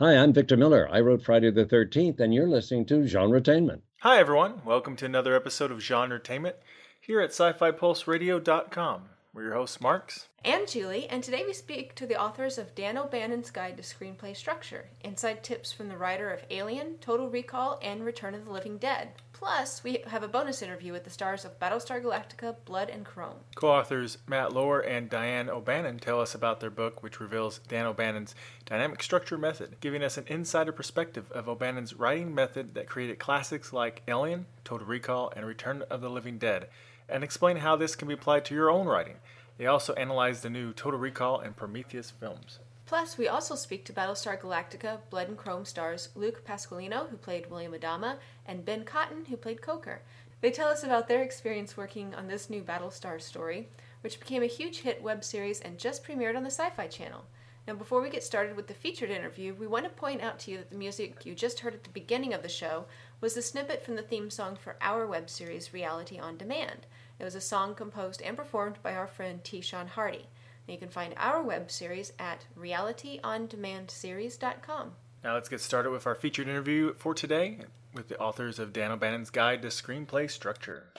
Hi, I'm Victor Miller. I wrote Friday the 13th, and you're listening to Genretainment. Hi, everyone. Welcome to another episode of Genretainment here at sci fi pulse radio.com. We're your hosts, Marks. And Julie, and today we speak to the authors of Dan O'Bannon's Guide to Screenplay Structure, inside tips from the writer of Alien, Total Recall, and Return of the Living Dead. Plus, we have a bonus interview with the stars of Battlestar Galactica, Blood and Chrome. Co authors Matt Lohr and Diane O'Bannon tell us about their book, which reveals Dan O'Bannon's dynamic structure method, giving us an insider perspective of O'Bannon's writing method that created classics like Alien, Total Recall, and Return of the Living Dead, and explain how this can be applied to your own writing. They also analyze the new Total Recall and Prometheus films. Plus, we also speak to Battlestar Galactica Blood and Chrome stars Luke Pasqualino, who played William Adama, and Ben Cotton, who played Coker. They tell us about their experience working on this new Battlestar story, which became a huge hit web series and just premiered on the Sci Fi Channel. Now, before we get started with the featured interview, we want to point out to you that the music you just heard at the beginning of the show was a snippet from the theme song for our web series, Reality on Demand. It was a song composed and performed by our friend T. Sean Hardy. You can find our web series at realityondemandseries.com. Now let's get started with our featured interview for today with the authors of Dan O'Bannon's Guide to Screenplay Structure.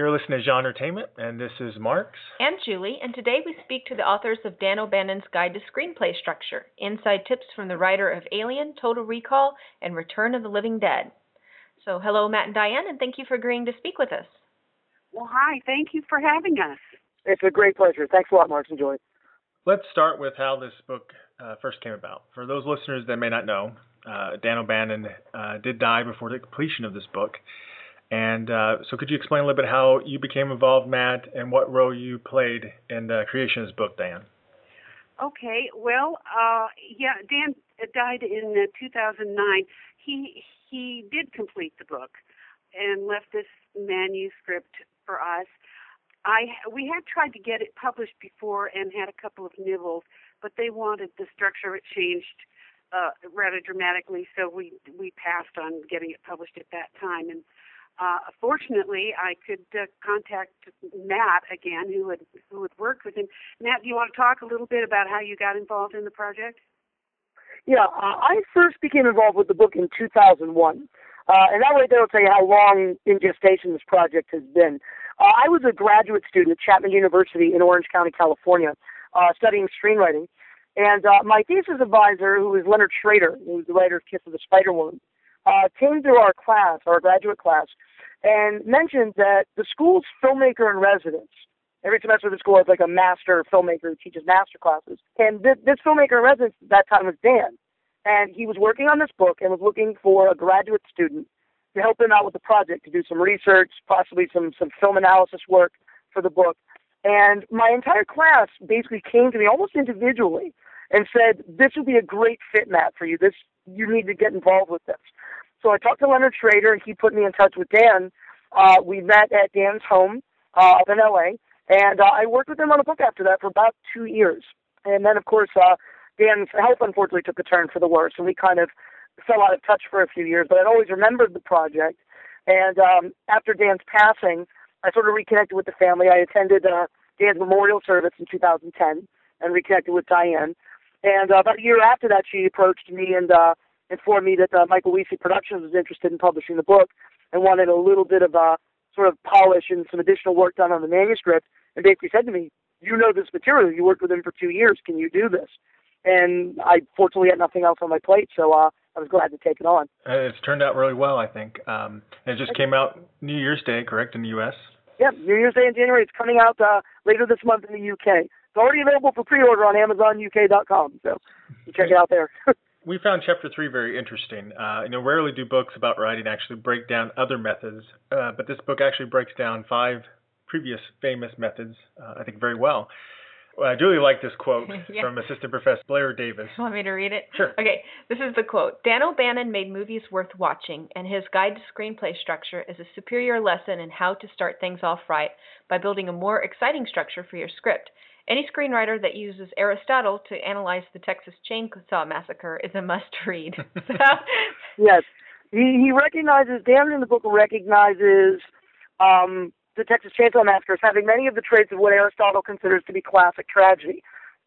You're listening to Genretainment, and this is Marks. And Julie, and today we speak to the authors of Dan O'Bannon's Guide to Screenplay Structure Inside Tips from the writer of Alien, Total Recall, and Return of the Living Dead. So, hello, Matt and Diane, and thank you for agreeing to speak with us. Well, hi, thank you for having us. It's a great pleasure. Thanks a lot, Marks and Joy. Let's start with how this book uh, first came about. For those listeners that may not know, uh, Dan O'Bannon uh, did die before the completion of this book. And uh, so, could you explain a little bit how you became involved, Matt, and what role you played in the creation of this book, Dan? Okay, well, uh, yeah, Dan died in uh, 2009. He he did complete the book and left this manuscript for us. I we had tried to get it published before and had a couple of nibbles, but they wanted the structure it changed uh, rather dramatically, so we we passed on getting it published at that time. And uh, fortunately, I could uh, contact Matt again, who had who had worked with him. Matt, do you want to talk a little bit about how you got involved in the project? Yeah, uh, I first became involved with the book in 2001, uh, and that way they'll tell you how long in gestation this project has been. Uh, I was a graduate student at Chapman University in Orange County, California, uh, studying screenwriting, and uh, my thesis advisor, who was Leonard Schrader, who was the writer of Kiss of the Spider Woman, uh, came through our class, our graduate class, and mentioned that the school's filmmaker in residence, every semester the school has like a master filmmaker who teaches master classes. And this, filmmaker in residence at that time was Dan. And he was working on this book and was looking for a graduate student to help him out with the project, to do some research, possibly some, some film analysis work for the book. And my entire class basically came to me almost individually and said, This would be a great fit, Matt, for you. This you need to get involved with this. So I talked to Leonard Schrader, and he put me in touch with Dan. Uh, we met at Dan's home uh, up in LA, and uh, I worked with him on a book after that for about two years. And then, of course, uh, Dan's health unfortunately took a turn for the worse, and we kind of fell out of touch for a few years. But I'd always remembered the project. And um, after Dan's passing, I sort of reconnected with the family. I attended uh, Dan's memorial service in 2010 and reconnected with Diane. And uh, about a year after that, she approached me and uh, informed me that uh, Michael Wiese Productions was interested in publishing the book and wanted a little bit of uh, sort of polish and some additional work done on the manuscript. And basically said to me, "You know this material. You worked with him for two years. Can you do this?" And I fortunately had nothing else on my plate, so uh, I was glad to take it on. Uh, it's turned out really well, I think. Um, it just came out New Year's Day, correct, in the U.S. Yep, New Year's Day in January. It's coming out uh, later this month in the UK. It's already available for pre-order on AmazonUK.com, so you check it out there. we found chapter three very interesting. Uh, you know, rarely do books about writing actually break down other methods, uh, but this book actually breaks down five previous famous methods, uh, I think, very well. Well, I really like this quote yeah. from Assistant Professor Blair Davis. You want me to read it? Sure. Okay, this is the quote Dan O'Bannon made movies worth watching, and his guide to screenplay structure is a superior lesson in how to start things off right by building a more exciting structure for your script. Any screenwriter that uses Aristotle to analyze the Texas Chainsaw Massacre is a must read. yes. He, he recognizes, Dan in the book recognizes um, the Texas Chainsaw Massacre as having many of the traits of what Aristotle considers to be classic tragedy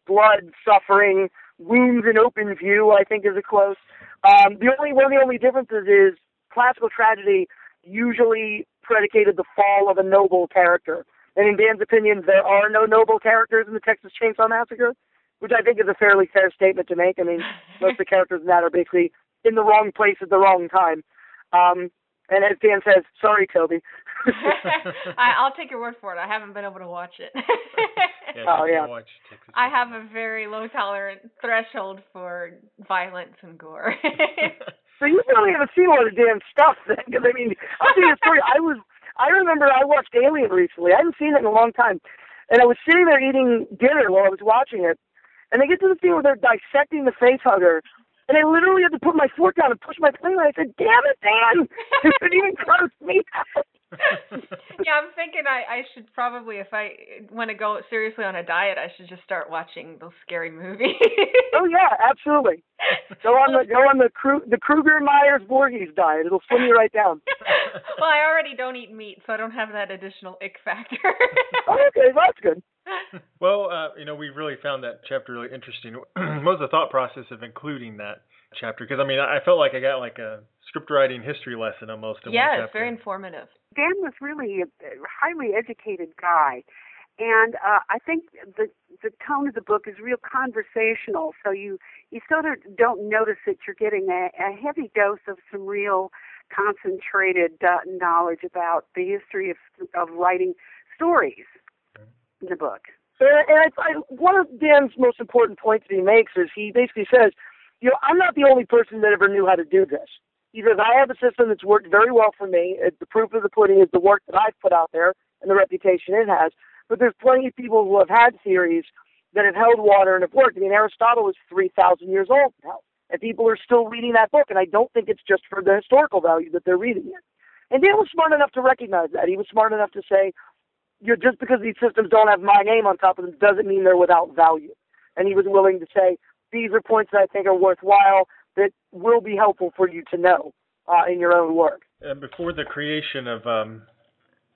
blood, suffering, wounds in open view, I think is a quote. Um, the only one of the only differences is classical tragedy usually predicated the fall of a noble character. And in Dan's opinion, there are no noble characters in the Texas Chainsaw Massacre, which I think is a fairly fair statement to make. I mean, most of the characters in that are basically in the wrong place at the wrong time. Um, and as Dan says, sorry, Toby. I, will take your word for it. I haven't been able to watch it. yeah, oh yeah. Watch I have a very low tolerant threshold for violence and gore. so you really haven't seen a lot of damn stuff then, because I mean, I'll tell you a story. I was I remember I watched Alien recently. I hadn't seen it in a long time. And I was sitting there eating dinner while I was watching it. And they get to the scene where they're dissecting the face hugger. And I literally had to put my fork down and push my plate. And I said, damn it, Dan. it even grossed me out. Yeah, I'm thinking I, I should probably, if I want to go seriously on a diet, I should just start watching those scary movies. oh yeah, absolutely. Go on the go on the Kru- the Krueger Myers Voorhees diet. It'll slim you right down. well, I already don't eat meat, so I don't have that additional ick factor. oh, okay, that's good. Well, uh, you know, we really found that chapter really interesting. what was the thought process of including that chapter? Because I mean, I felt like I got like a script writing history lesson almost. In yeah, it's very informative. Dan was really a highly educated guy, and uh, I think the the tone of the book is real conversational. So you you sort of don't notice that you're getting a, a heavy dose of some real concentrated uh, knowledge about the history of of writing stories in the book. And, and I, I, one of Dan's most important points that he makes is he basically says, you know, I'm not the only person that ever knew how to do this. Says, I have a system that's worked very well for me. Uh, the proof of the pudding is the work that I've put out there and the reputation it has. But there's plenty of people who have had theories that have held water and have worked. I mean, Aristotle is 3,000 years old now, and people are still reading that book. And I don't think it's just for the historical value that they're reading it. And Dan was smart enough to recognize that. He was smart enough to say, you're just because these systems don't have my name on top of them doesn't mean they're without value. And he was willing to say, these are points that I think are worthwhile that will be helpful for you to know uh, in your own work. And before the creation of um,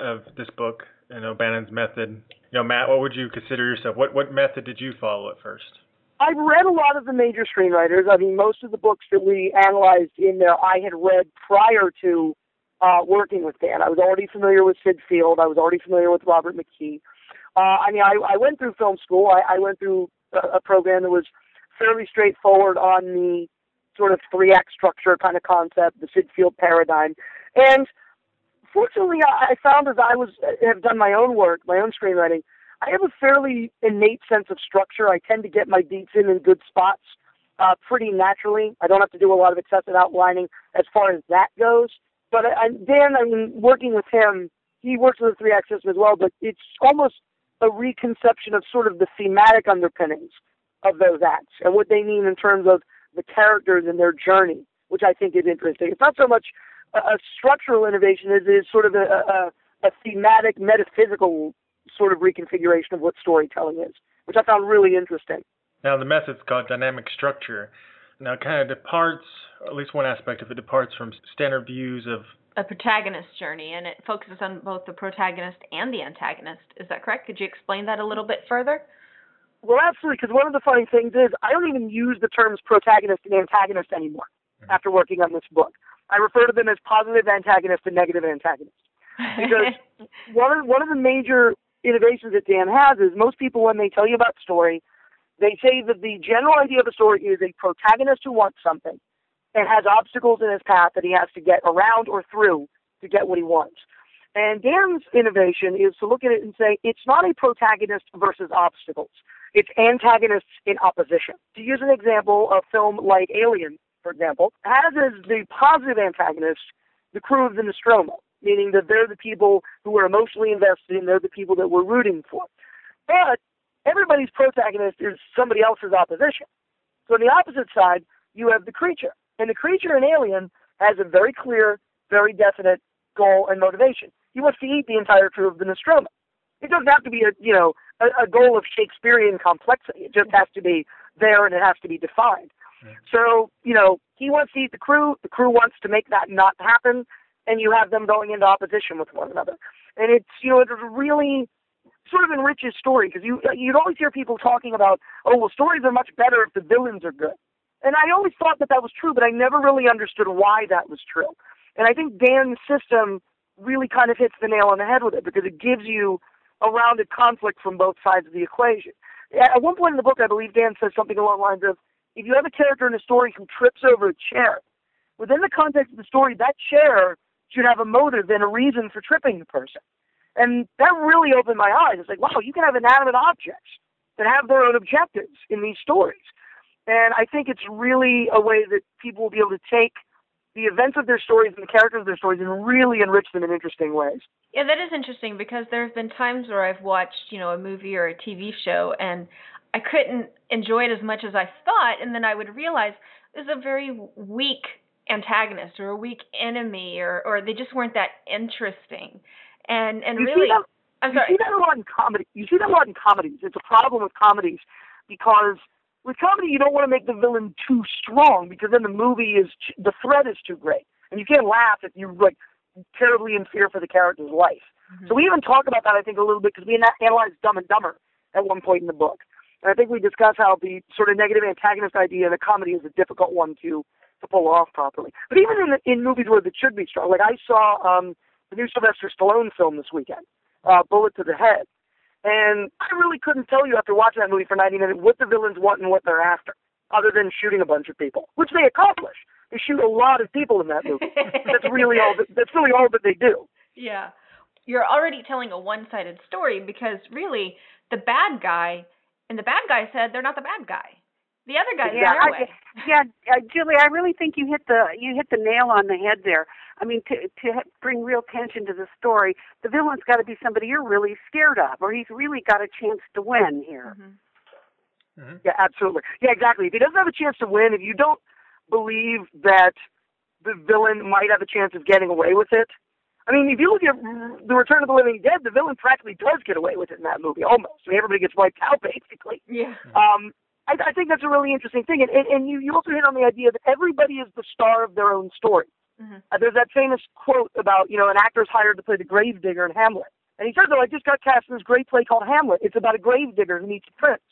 of this book and O'Bannon's method, you know, Matt, what would you consider yourself? What what method did you follow at first? I've read a lot of the major screenwriters. I mean, most of the books that we analyzed in there, I had read prior to uh, working with Dan. I was already familiar with Syd Field. I was already familiar with Robert McKee. Uh, I mean, I, I went through film school. I, I went through a, a program that was fairly straightforward on the sort of three act structure kind of concept, the Syd Field paradigm. And fortunately, I, I found as I was have done my own work, my own screenwriting, I have a fairly innate sense of structure. I tend to get my beats in in good spots uh, pretty naturally. I don't have to do a lot of excessive outlining as far as that goes. But I, I, Dan, I mean, working with him, he works with the three act system as well, but it's almost a reconception of sort of the thematic underpinnings of those acts and what they mean in terms of the characters and their journey, which I think is interesting. It's not so much a, a structural innovation as it is sort of a, a, a thematic, metaphysical sort of reconfiguration of what storytelling is, which I found really interesting. Now, the method's called dynamic structure. Now, it kind of departs, at least one aspect of it departs from standard views of a protagonist journey, and it focuses on both the protagonist and the antagonist. Is that correct? Could you explain that a little bit further? Well, absolutely, because one of the funny things is I don't even use the terms protagonist and antagonist anymore mm-hmm. after working on this book. I refer to them as positive antagonist and negative antagonist. Because one of one of the major innovations that Dan has is most people when they tell you about story, they say that the general idea of a story is a protagonist who wants something and has obstacles in his path that he has to get around or through to get what he wants. And Dan's innovation is to look at it and say it's not a protagonist versus obstacles. It's antagonists in opposition. To use an example, a film like Alien, for example, has as the positive antagonist the crew of the Nostromo, meaning that they're the people who we're emotionally invested in, they're the people that we're rooting for. But everybody's protagonist is somebody else's opposition. So on the opposite side, you have the creature. And the creature in Alien has a very clear, very definite goal and motivation. He wants to eat the entire crew of the Nostromo. It doesn't have to be a you know a, a goal of Shakespearean complexity. It just has to be there and it has to be defined. So you know he wants to eat the crew. The crew wants to make that not happen, and you have them going into opposition with one another. And it's you know it's really sort of enriches story because you you'd always hear people talking about oh well stories are much better if the villains are good. And I always thought that that was true, but I never really understood why that was true. And I think Dan's system really kind of hits the nail on the head with it because it gives you a rounded conflict from both sides of the equation. At one point in the book, I believe Dan says something along the lines of, if you have a character in a story who trips over a chair, within the context of the story, that chair should have a motive and a reason for tripping the person. And that really opened my eyes. It's like, wow, you can have inanimate objects that have their own objectives in these stories. And I think it's really a way that people will be able to take the events of their stories and the characters of their stories and really enrich them in interesting ways. Yeah, that is interesting because there have been times where I've watched, you know, a movie or a TV show and I couldn't enjoy it as much as I thought, and then I would realize there's a very weak antagonist or a weak enemy, or or they just weren't that interesting. And and you really, that, I'm you sorry. see that a lot in comedy. You see that a lot in comedies. It's a problem with comedies because with comedy you don't want to make the villain too strong because then the movie is the threat is too great, and you can't laugh if you're like terribly in fear for the character's life. Mm-hmm. So we even talk about that I think a little bit because we ana- analyzed Dumb and Dumber at one point in the book, and I think we discuss how the sort of negative antagonist idea in a comedy is a difficult one to to pull off properly. But even in in movies where it should be strong, like I saw um, the new Sylvester Stallone film this weekend, uh, Bullet to the Head, and I really couldn't tell you after watching that movie for 90 minutes what the villains want and what they're after, other than shooting a bunch of people, which they accomplish. They shoot a lot of people in that movie. that's really all. That, that's really all that they do. Yeah. You're already telling a one sided story because really the bad guy and the bad guy said they're not the bad guy. The other guy's yeah, I, yeah, uh, Julie, I really think you hit the you hit the nail on the head there. I mean, to to bring real tension to the story, the villain's got to be somebody you're really scared of, or he's really got a chance to win here. Mm-hmm. Mhm. Yeah, absolutely. Yeah, exactly. If he doesn't have a chance to win, if you don't believe that the villain might have a chance of getting away with it, I mean, if you look at the Return of the Living Dead, the villain practically does get away with it in that movie, almost. I mean, everybody gets wiped out basically. Yeah. Um, I, I think that's a really interesting thing, and, and, and you, you also hit on the idea that everybody is the star of their own story. Mhm. Uh, there's that famous quote about, you know, an actor's hired to play the gravedigger in Hamlet. And he says, oh, I just got cast in this great play called Hamlet. It's about a gravedigger who meets a prince.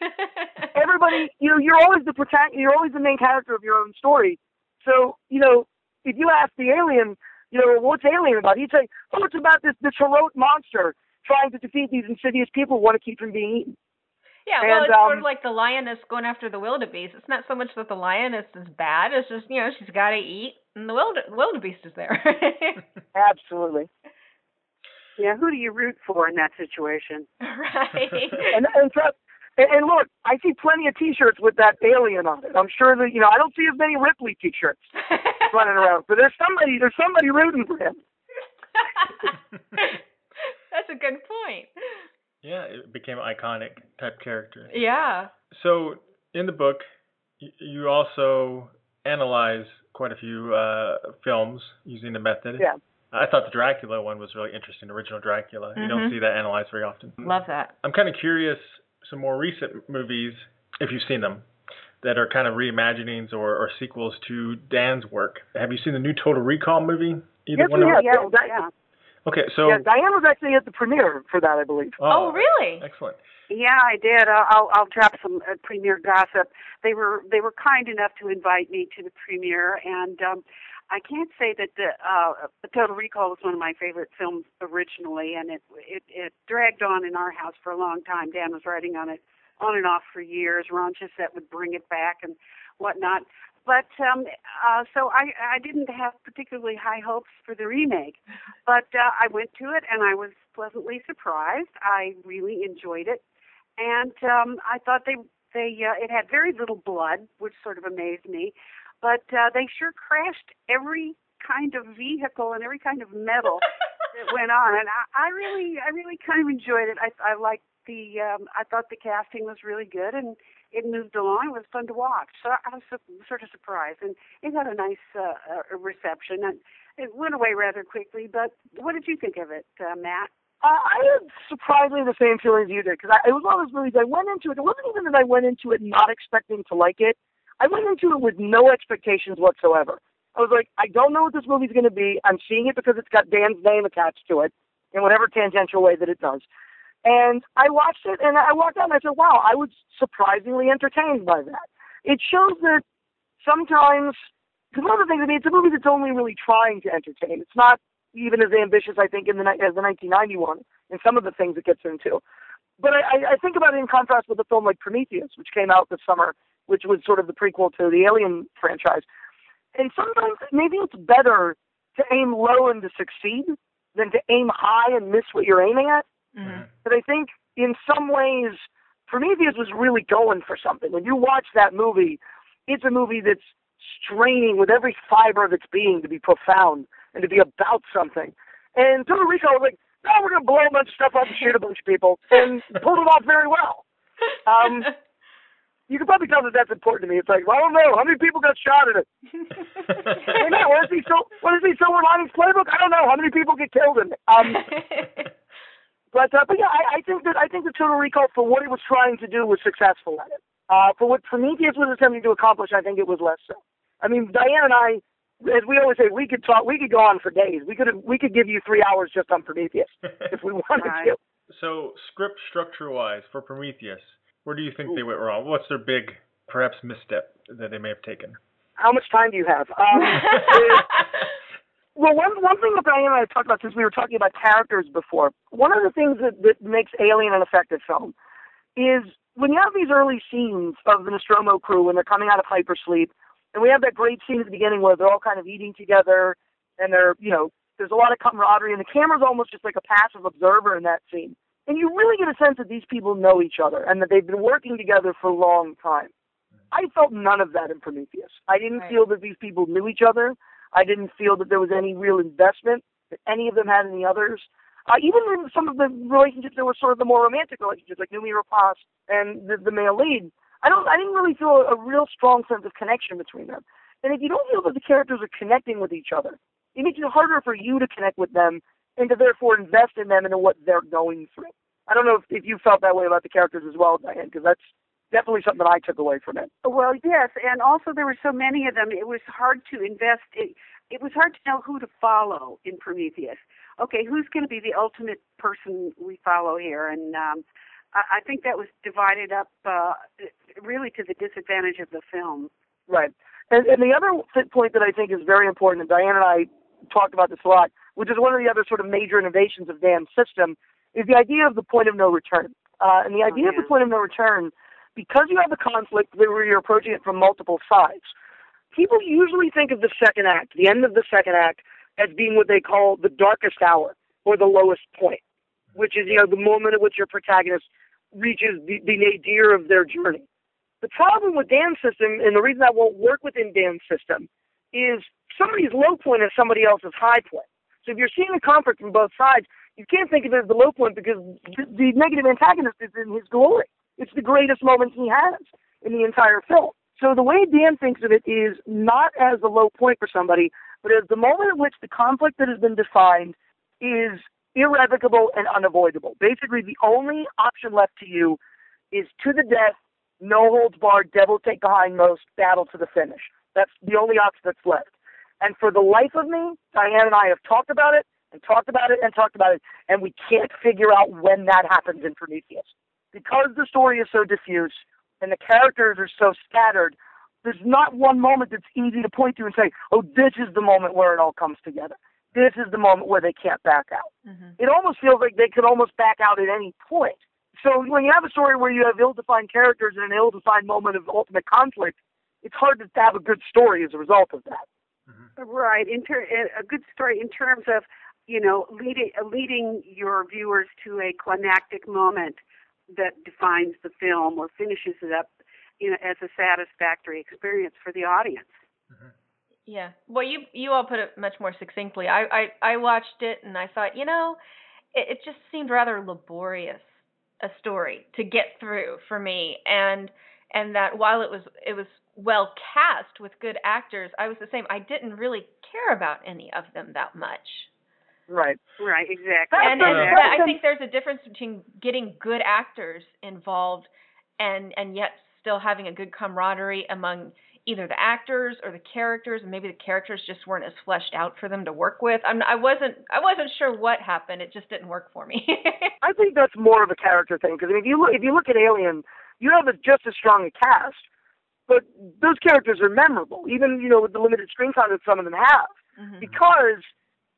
Everybody, you know, you're always the protagonist, you're always the main character of your own story. So, you know, if you ask the alien, you know, what's Alien about? He'd say, oh, it's about this, this heroic monster trying to defeat these insidious people who want to keep from being eaten. Yeah, well, And, it's sort um, of like the lioness going after the wildebeest. It's not so much that the lioness is bad; it's just you know she's got to eat, and the wild wildebeest is there. Absolutely. Yeah, who do you root for in that situation? right. and and, and and look, I see plenty of T-shirts with that alien on it. I'm sure that you know I don't see as many Ripley T-shirts running around, but there's somebody there's somebody rooting for him. That's a good point. Yeah, it became iconic type character. Yeah. So in the book, you also analyze quite a few uh, films using the method. Yeah. I thought the Dracula one was really interesting, original Dracula. You don't Mhm. see that analyzed very often. Love that. I'm kind of curious, some more recent movies, if you've seen them, that are kind of reimaginings or, or sequels to Dan's work. Have you seen the new Total Recall movie? Either Yes, one we of have. Yeah, yeah. Okay, so yeah, Diane was actually at the premiere for that, I believe. Oh, really? Excellent. Yeah, I did. I'll I'll, I'll drop some uh, premiere gossip. They were they were kind enough to invite me to the premiere, and um, I can't say that the uh, Total Recall was one of my favorite films originally, and it it it dragged on in our house for a long time. Dan was writing on it on and off for years. Ron Shusett would bring it back and whatnot. But um, uh, so I I didn't have particularly high hopes for the remake, but uh, I went to it and I was pleasantly surprised. I really enjoyed it. And um, I thought they they uh, it had very little blood, which sort of amazed me, but uh, they sure crashed every kind of vehicle and every kind of metal that went on, and I, I really, I really kind of enjoyed it. I, I liked the, um, I thought the casting was really good, and it moved along. It was fun to watch. So I was sort of surprised, and it had a nice uh, uh, reception, and it went away rather quickly. But what did you think of it, uh, Matt? Uh, I had surprisingly the same feelings you did because it was one of those movies I went into it. It wasn't even that I went into it not expecting to like it. I went into it with no expectations whatsoever. I was like, I don't know what this movie's going to be. I'm seeing it because it's got Dan's name attached to it in whatever tangential way that it does. And I watched it and I walked out and I said, wow, I was surprisingly entertained by that. It shows that sometimes, because one of the things, I mean, it's a movie that's only really trying to entertain. It's not even as ambitious, I think, in the as the 1991 in some of the things it gets into. But I, I think about it in contrast with a film like Prometheus, which came out this summer, which was sort of the prequel to the Alien franchise. And sometimes maybe it's better to aim low and to succeed than to aim high and miss what you're aiming at. Mm-hmm. But I think in some ways, Prometheus was really going for something. When you watch that movie, it's a movie that's straining with every fiber of its being to be profound and to be about something. And Total Recall was like, no, we're going to blow a bunch of stuff up and shoot a bunch of people, and pulled it off very well. Um, you can probably tell that that's important to me. It's like, well, I don't know. How many people got shot in it? man, what is he so? What is he so Ronnie's playbook? I don't know. How many people get killed in it? Um, but uh, but yeah, I, I think that I think the Total Recall for what it was trying to do was successful at it. Uh, for what Prometheus was attempting to accomplish, I think it was less so. I mean, Diane and I as we always say, we could talk. We could go on for days. We could we could give you three hours just on Prometheus if we wanted right. to. So, script structure wise for Prometheus, where do you think Ooh. they went wrong? What's their big, perhaps misstep that they may have taken? How much time do you have? Um, well, one one thing that Diane and I have talked about since we were talking about characters before, one of the things that, that makes Alien an effective film is when you have these early scenes of the Nostromo crew when they're coming out of hypersleep and we have that great scene at the beginning where they're all kind of eating together and they're, you know, there's a lot of camaraderie and the camera's almost just like a passive observer in that scene. And you really get a sense that these people know each other and that they've been working together for a long time. I felt none of that in Prometheus. I didn't right. feel that these people knew each other. I didn't feel that there was any real investment, that any of them had any others. Uh, even in some of the relationships that were sort of the more romantic relationships, like Noomi Rapace and the, the male lead, I don't. I didn't really feel a, a real strong sense of connection between them. And if you don't feel that the characters are connecting with each other, it makes it harder for you to connect with them and to therefore invest in them and in what they're going through. I don't know if, if you felt that way about the characters as well, Diane, because that's definitely something that I took away from it. Well, yes, and also there were so many of them. It was hard to invest. It, it was hard to know who to follow in Prometheus. Okay, who's going to be the ultimate person we follow here? And um, I, I think that was divided up uh, really to the disadvantage of the film. Right. And, and the other point that I think is very important, and Diane and I talked about this a lot, which is one of the other sort of major innovations of Dan's system, is the idea of the point of no return. Uh, and the idea oh, yeah. of the point of no return, because you have a conflict where you're approaching it from multiple sides, people usually think of the second act, the end of the second act, as being what they call the darkest hour or the lowest point, which is, you know, the moment at which your protagonist reaches the, the nadir of their journey. The problem with Dan's system, and the reason that won't work within Dan's system, is somebody's low point is somebody else's high point. So if you're seeing a conflict from both sides, you can't think of it as the low point because the, the negative antagonist is in his glory. It's the greatest moment he has in the entire film. So the way Dan thinks of it is not as the low point for somebody, but as the moment in which the conflict that has been defined is irrevocable and unavoidable. Basically, the only option left to you is to the death, no holds barred, devil take the hindmost, battle to the finish. That's the only option that's left. And for the life of me, Diane and I have talked about it and talked about it and talked about it, and we can't figure out when that happens in Prometheus. Because the story is so diffuse and the characters are so scattered, there's not one moment that's easy to point to and say, oh, this is the moment where it all comes together this is the moment where they can't back out. Mm-hmm. It almost feels like they could almost back out at any point. So when you have a story where you have ill-defined characters and an ill-defined moment of ultimate conflict, it's hard to have a good story as a result of that. Mm-hmm. Right. In ter- a good story in terms of you know leading leading your viewers to a climactic moment that defines the film or finishes it up you know as a satisfactory experience for the audience. Mm-hmm. Yeah. Well, you you all put it much more succinctly. I I, I watched it and I thought, you know, it, it just seemed rather laborious a story to get through for me, and and that while it was it was well cast with good actors, I was the same. I didn't really care about any of them that much. Right. Right, exactly. And, and I think there's a difference between getting good actors involved and and yet still having a good camaraderie among either the actors or the characters, and maybe the characters just weren't as fleshed out for them to work with. I'm I wasn't I wasn't sure what happened. It just didn't work for me. I think that's more of a character thing because I mean, if you look if you look at Alien, you have a, just as strong a cast, but those characters are memorable, even you know with the limited screen time that some of them have. Mhm. Because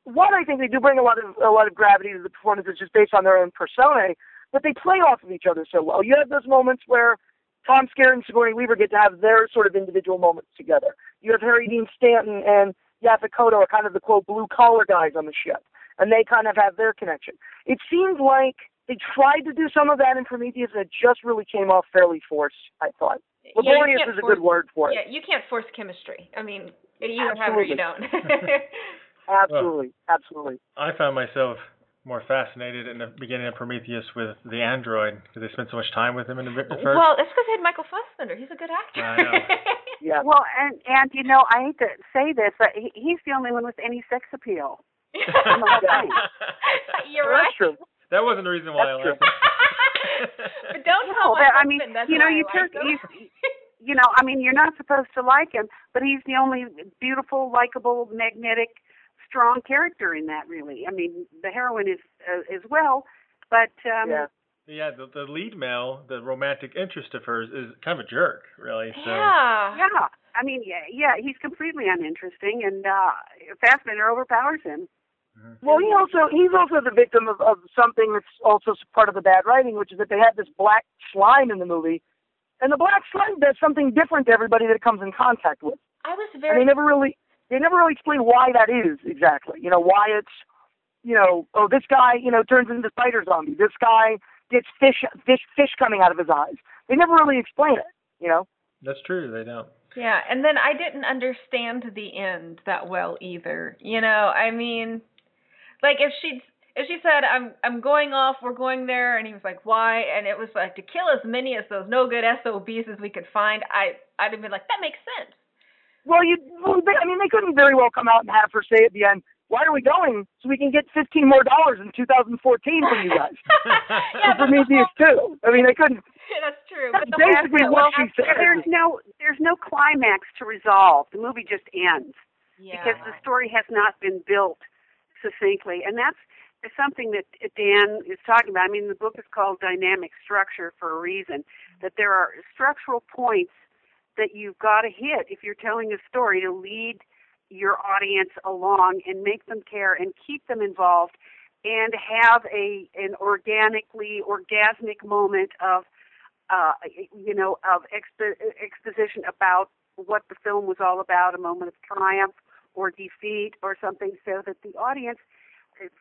one, I think they do bring a lot of a lot of gravity to the performances just based on their own personae, but they play off of each other so well. You have those moments where Tom Skerritt and Sigourney Weaver get to have their sort of individual moments together. You have Harry Dean Stanton and Yaphet Kotto are kind of the quote blue collar guys on the ship, and they kind of have their connection. It seems like they tried to do some of that in Prometheus, and it just really came off fairly forced. I thought laborious can't is a force- good word for it. Yeah, you can't force chemistry. I mean, you either have or you don't. Absolutely, absolutely. I found myself more fascinated in the beginning of Prometheus with the android because they spent so much time with him in the at first. well, that's because they had Michael Fassbender. He's a good actor. I know. Yeah. Well, and and you know, I hate to say this, but he, he's the only one with any sex appeal. You're Well, right. That's true. that wasn't the reason why I That's liked it. but don't tell No, my but I mean, that's you know, you I took like you know, I mean, you're not supposed to like him, but he's the only beautiful, likable, magnetic, strong character in that. Really, I mean, the heroine is uh, as well, but um, Yeah. Yeah, the, the lead male, the romantic interest of hers, is kind of a jerk, really. So Yeah. yeah, I mean, yeah, yeah, he's completely uninteresting, and uh Fassbender overpowers him. Well, he also he's also the victim of, of something that's also part of the bad writing, which is that they had this black slime in the movie, and the black slime does something different to everybody that it comes in contact with. I was very. And they never really they never really explain why that is exactly. You know, why it's you know, oh this guy, you know, turns into spider zombie. This guy gets fish fish fish coming out of his eyes. They never really explain it, you know. that's true. They don't. Yeah, and then I didn't understand the end that well either. You know, I mean, like if she'd if she said I'm I'm going off, we're going there, and he was like, why? And it was like to kill as many as those no good SOBs as we could find. I I'd have been like, that makes sense. Well, you well, they, I mean they couldn't very well come out and have her say at the end, "Why are we going? So we can get fifteen more dollars in 2014 from you guys." yeah, for but the Prometheus too. I mean they couldn't. whole- that's true. That's But basically what she said. There's no there's no climax to resolve. The movie just ends. yeah. because the story has not been built succinctly, and that's something that Dan is talking about. I mean, the book is called Dynamic Structure for a reason. That there are structural points that you've got to hit if you're telling a story to lead your audience along and make them care and keep them involved and have a an organically orgasmic moment of uh, you know of expo- exposition about what the film was all about, a moment of triumph or defeat or something, so that the audience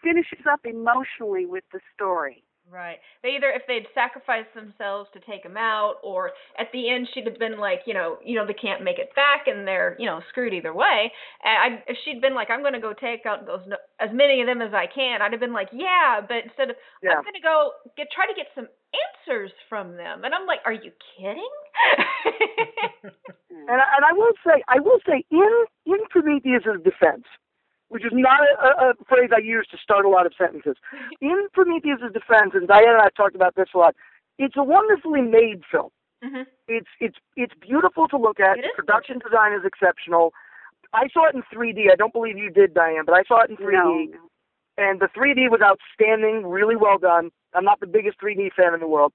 finishes up emotionally with the story. Right. They either if they'd sacrificed themselves to take him out, or at the end she'd have been like, you know, you know they can't make it back and they're you know screwed either way. And I, if she'd been like, I'm going to go take out those as many of them as I can, I'd have been like, yeah. But instead of Yeah. I'm going to go get try to get some answers from them, and I'm like, are you kidding? And I, and I will say, I will say, in in Prometheus's defense, which is not a, a, a phrase I use to start a lot of sentences. In Prometheus's defense, and Diana and I have talked about this a lot. It's a wonderfully made film. hmm It's it's it's beautiful to look at. It the is production design is exceptional. I saw it in 3D. I don't believe you did, Diane, but I saw it in 3D. No, no. and the 3D was outstanding, really well done. I'm not the biggest 3D fan in the world.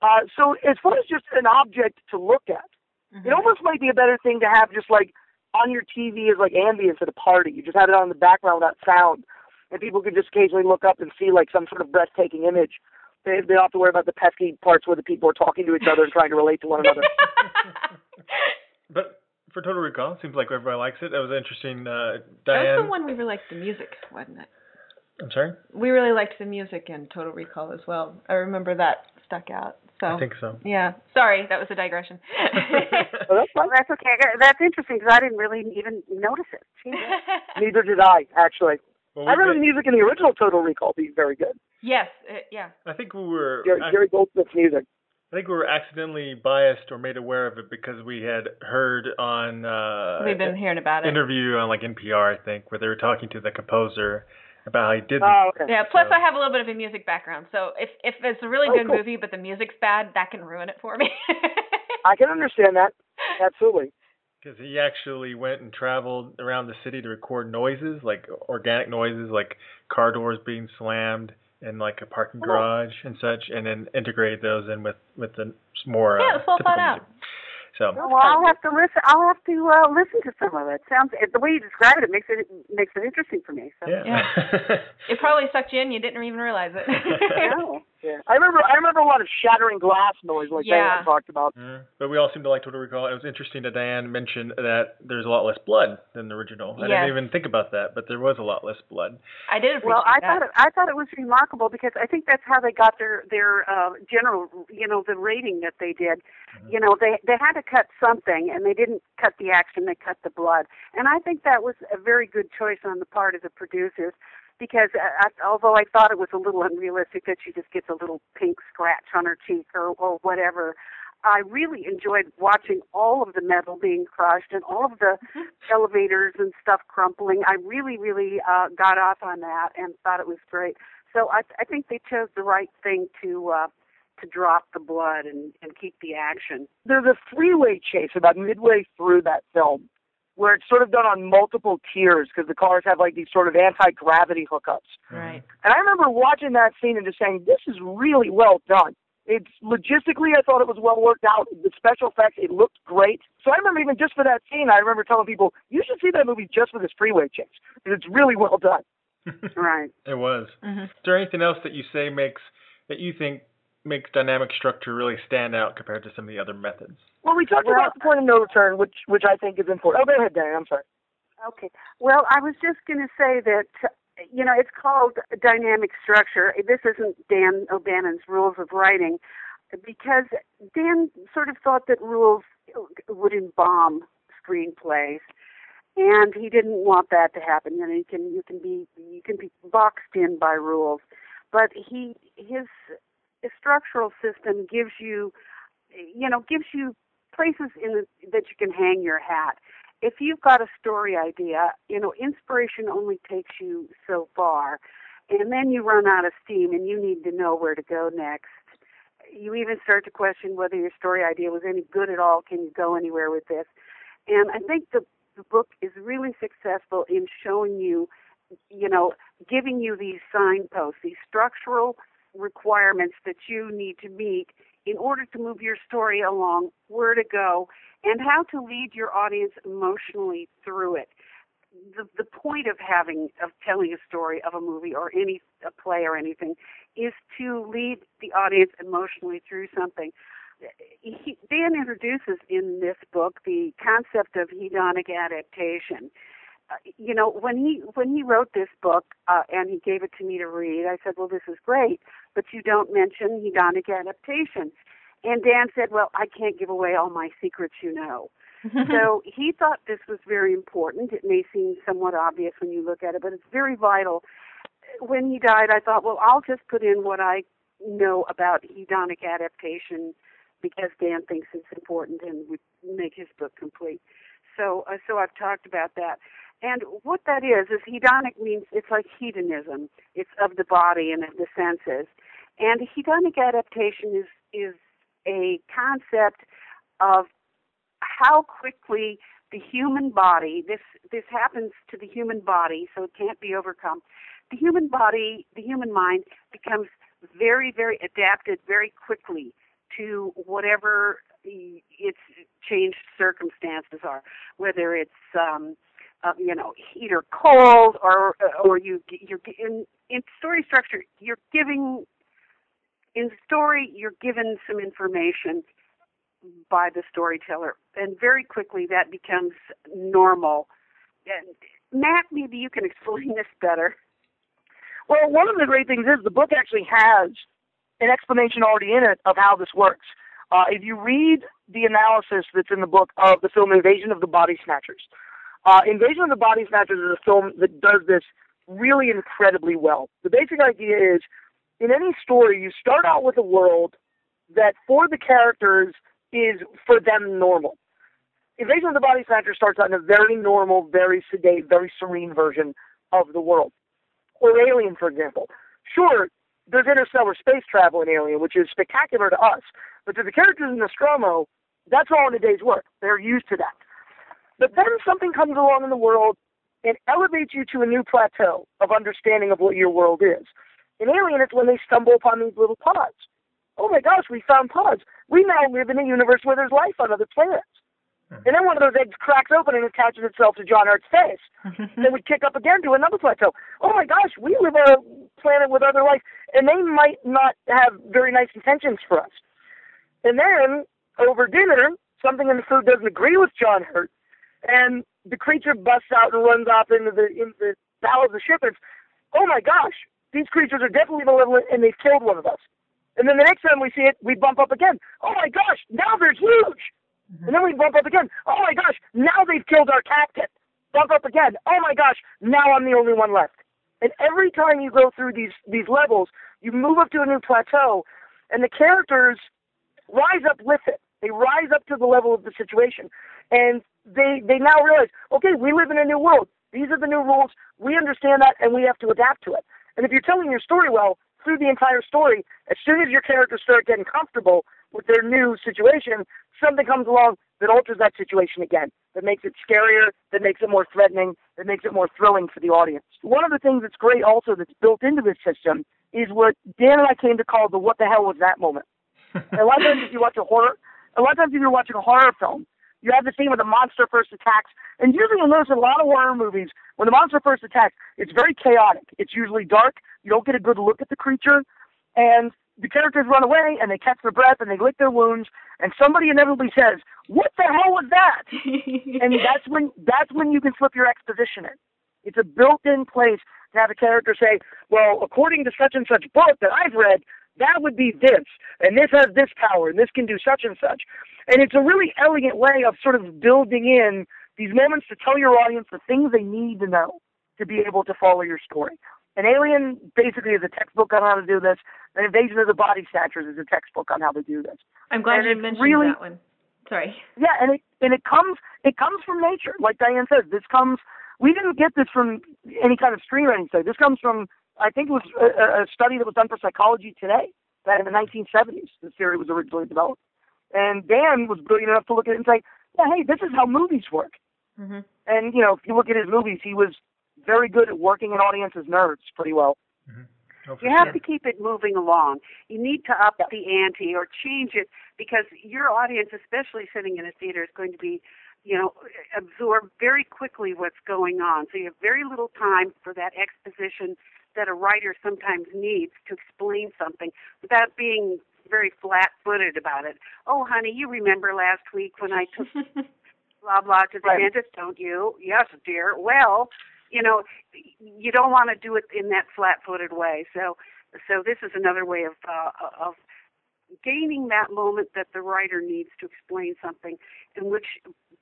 Uh, so as far as just an object to look at, Mm-hmm. it almost might be a better thing to have just like on your TV as like ambience at a party. You just have it on in the background without sound, and people could just occasionally look up and see like some sort of breathtaking image. They, they don't have to worry about the pesky parts where the people are talking to each other and trying to relate to one another. But for Total Recall, it seems like everybody likes it. That was interesting. Uh, That was the one we really liked the music, wasn't it? I'm sorry. We really liked the music in Total Recall as well. I remember that stuck out. So I think so. yeah. Sorry, that was a digression. Oh, that's Well, that's okay. That's interesting because I didn't really even notice it. Neither did I, actually. Well, I we- remember the music in the original Total Recall being very good. yes, it, yeah. I think we were. Gary, I, Gary Goldsmith's music. I think we were accidentally biased or made aware of it because we had heard on uh, We've been hearing about it. interview on like NPR, I think, where they were talking to the composer about how he did. Oh, okay. Yeah. Plus, So- I have a little bit of a music background, so if if it's a really Oh, good cool. movie but the music's bad, that can ruin it for me. I can understand that. Absolutely. Because he actually went and traveled around the city to record noises, like organic noises, like car doors being slammed in like a parking Oh. garage and such, and then integrate those in with with the more. Yeah, uh, it was well thought out. music. So Well, I'll have to listen. I'll have to uh, listen to some of it. Sounds the way you describe it, it makes it makes it interesting for me. So. yeah. it probably sucked you in. You didn't even realize it. No. Yeah. I remember I remember a lot of shattering glass noise like Yeah. Diane talked about. Yeah, but we all seem to like Total Recall. It was interesting that Diane mentioned that there's a lot less blood than the original. I Yes. didn't even think about that, but there was a lot less blood. I did appreciate Well, I that. thought it, I thought it was remarkable because I think that's how they got their their uh, general, you know, the rating that they did. You know, they they had to cut something, and they didn't cut the action; they cut the blood. And I think that was a very good choice on the part of the producers. Because uh, I, although I thought it was a little unrealistic that she just gets a little pink scratch on her cheek or, or whatever, I really enjoyed watching all of the metal being crushed and all of the elevators and stuff crumpling. I really, really uh, got off on that and thought it was great. So I, I think they chose the right thing to uh, to drop the blood and, and keep the action. There's a freeway chase about midway through that film where it's sort of done on multiple tiers because the cars have like these sort of anti-gravity hookups. Right. And I remember watching that scene and just saying, this is really well done. It's logistically, I thought it was well worked out. The special effects, it looked great. So I remember even just for that scene, I remember telling people, you should see that movie just for this freeway chase because it's really well done. Right. It was. hmm Is there anything else that you say makes that you think makes dynamic structure really stand out compared to some of the other methods? Well, we talked Well- about the point of no return, which which I think is important. Oh, go ahead, Dan. I'm sorry. Okay. Well, I was just going to say that you know it's called dynamic structure. This isn't Dan O'Bannon's rules of writing because Dan sort of thought that rules would embalm screenplays, and he didn't want that to happen. You know, you can you can be you can be boxed in by rules, but he his structural system gives you you know gives you places in the, that you can hang your hat if you've got a story idea, you know, inspiration only takes you so far, and then you run out of steam and you need to know where to go next. You even start to question whether your story idea was any good at all. Can you go anywhere with this? And I think the, the book is really successful in showing you, you know, giving you these signposts, these structural requirements that you need to meet in order to move your story along, where to go, and how to lead your audience emotionally through it. The the point of having of telling a story of a movie or any a play or anything is to lead the audience emotionally through something. He, Dan introduces in this book the concept of hedonic adaptation. Uh, you know, when he when he wrote this book uh, and he gave it to me to read, I said, "Well, this is great, but you don't mention hedonic adaptation." And Dan said, "Well, I can't give away all my secrets, you know." so he thought this was very important. It may seem somewhat obvious when you look at it, but it's very vital. When he died, I thought, well, I'll just put in what I know about hedonic adaptation because Dan thinks it's important and would make his book complete. So, uh, so I've talked about that. And what that is is hedonic means it's like hedonism. It's of the body and of the senses. And hedonic adaptation is is a concept of how quickly the human body this this happens to the human body so it can't be overcome the human body the human mind becomes very very adapted very quickly to whatever its changed circumstances are whether it's um uh, you know heat or cold or or you you're in in story structure you're giving in story you're given some information by the storyteller. And very quickly that becomes normal. And matt maybe you can explain this better. Well, one of the great things is the book actually has an explanation already in it of how this works. Uh, if you read the analysis that's in the book of the film Invasion of the Body Snatchers, uh, Invasion of the Body Snatchers is a film that does this really incredibly well. The basic idea is in any story, you start out with a world that for the characters is for them normal. Invasion of the Body Snatchers starts out in a very normal, very sedate, very serene version of the world. Or Alien, for example. Sure, there's interstellar space travel in Alien, which is spectacular to us, but to the characters in Nostromo, that's all in a day's work. They're used to that. But then something comes along in the world and elevates you to a new plateau of understanding of what your world is. In Alien, it's when they stumble upon these little pods. Oh my gosh, we found pods. We now live in a universe where there's life on other planets. Hmm. And then one of those eggs cracks open and attaches itself to John Hurt's face. then we kick up again to another plateau. Oh my gosh, we live on a planet with other life, and they might not have very nice intentions for us. And then over dinner, something in the food doesn't agree with John Hurt, and the creature busts out and runs off into the into the bow of the ship. And it's, oh my gosh, these creatures are definitely malevolent, and they've killed one of us. And then the next time we see it, we bump up again. Oh my gosh, now they're huge. Mm-hmm. And then we bump up again. Oh my gosh, now they've killed our captain. Bump up again. Oh my gosh, now I'm the only one left. And every time you go through these these levels, you move up to a new plateau, and the characters rise up with it. They rise up to the level of the situation, and they they now realize, okay, we live in a new world. These are the new rules. We understand that, and we have to adapt to it. And if you're telling your story well through the entire story, as soon as your characters start getting comfortable with their new situation, something comes along that alters that situation again, that makes it scarier, that makes it more threatening, that makes it more thrilling for the audience. One of the things that's great also that's built into this system is what Dan and I came to call the what the hell was that moment. a lot of times if you watch a horror, a lot of times if you're watching a horror film, you have the scene where the monster first attacks. And usually you'll notice in a lot of horror movies, when the monster first attacks, it's very chaotic. It's usually dark. You don't get a good look at the creature. And the characters run away and they catch their breath and they lick their wounds and somebody inevitably says, What the hell was that? and that's when that's when you can flip your exposition in. It's a built in place to have a character say, Well, according to such and such book that I've read, that would be this, and this has this power, and this can do such and such. And it's a really elegant way of sort of building in these moments to tell your audience the things they need to know to be able to follow your story. An Alien basically is a textbook on how to do this. An Invasion of the Body Snatchers is a textbook on how to do this. I'm glad and you mentioned really, that one. Sorry. Yeah, and it and it comes it comes from nature, like Diane says. This comes. We didn't get this from any kind of screenwriting study. This comes from I think it was a, a study that was done for Psychology Today that in the 1970s. the theory was originally developed, and Dan was brilliant enough to look at it and say, "Yeah, hey, this is how movies work." Mm-hmm. And you know, if you look at his movies, he was very good at working an audience's nerves pretty well. Mm-hmm. Oh, you have sure. to keep it moving along. You need to up the ante or change it because your audience, especially sitting in a theater, is going to be, you know, absorb very quickly what's going on. So you have very little time for that exposition that a writer sometimes needs to explain something without being very flat-footed about it. Oh, honey, you remember last week when I took blah blah to the Right. dentist, don't you? Yes, dear. Well, you know, you don't want to do it in that flat-footed way. So, so this is another way of uh, of gaining that moment that the writer needs to explain something in which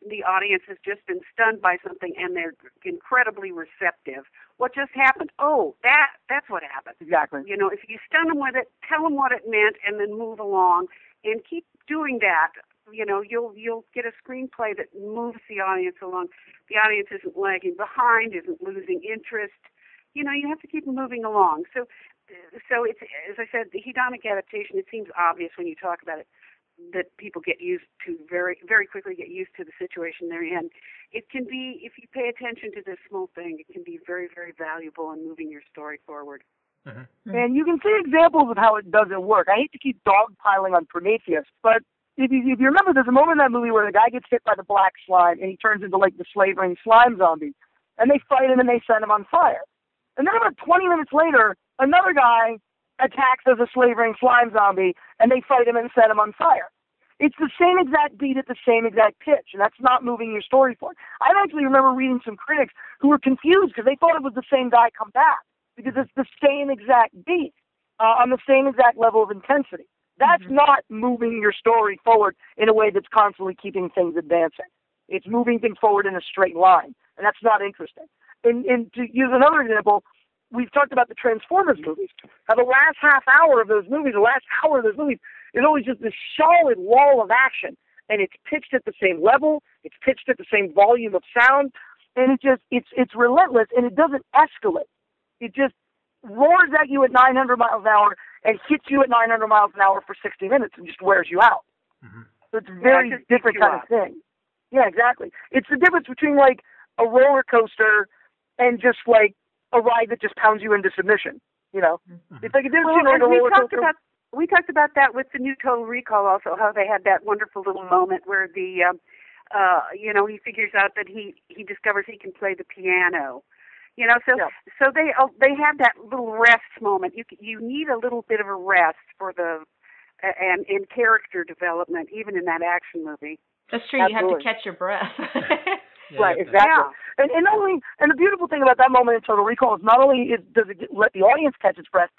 the audience has just been stunned by something and they're incredibly receptive. What just happened? Oh, that that's what happened. Exactly. You know, if you stun them with it, tell them what it meant, and then move along and keep doing that. You know, you'll you'll get a screenplay that moves the audience along. The audience isn't lagging behind, isn't losing interest. You know, you have to keep moving along. So, so it's as I said, the hedonic adaptation. It seems obvious when you talk about it that people get used to very very quickly get used to the situation they're in. It can be if you pay attention to this small thing, it can be very very valuable in moving your story forward. Mm-hmm. And you can see examples of how it doesn't work. I hate to keep dogpiling on Prometheus, but if you, if you remember, there's a moment in that movie where the guy gets hit by the black slime and he turns into like the slavering slime zombie, and they fight him and they set him on fire. And then about 20 minutes later, another guy attacks as a slavering slime zombie, and they fight him and set him on fire. It's the same exact beat at the same exact pitch, and that's not moving your story forward. I actually remember reading some critics who were confused because they thought it was the same guy come back because it's the same exact beat. uh, on the same exact level of intensity. That's Mhm. not moving your story forward in a way that's constantly keeping things advancing. It's moving things forward in a straight line, and that's not interesting. And, and to use another example, we've talked about the Transformers movies. How the last half hour of those movies, the last hour of those movies, is always just this solid wall of action, and it's pitched at the same level, it's pitched at the same volume of sound, and it just it's it's relentless, and it doesn't escalate. It just roars at you at 900 miles an hour and hits you at 900 miles an hour for 60 minutes and just wears you out. Mhm. So it's a very just different kind up. of thing. Yeah, exactly. It's the difference between like a roller coaster and just like a ride that just pounds you into submission. You know, Mhm. it's like a difference Well, between like and a we talked coaster. about we talked about that with the new Total Recall also, how they had that wonderful little moment where the um, uh, you know he figures out that he he discovers he can play the piano. You know, so Yeah. so they oh, they have that little rest moment. You you need a little bit of a rest for the and in character development, even in that action movie. That's true. You have to catch your breath. Yeah, right, exactly. Yeah. And and not only and the beautiful thing about that moment in Total Recall is not only is, does it get, let the audience catch its breath,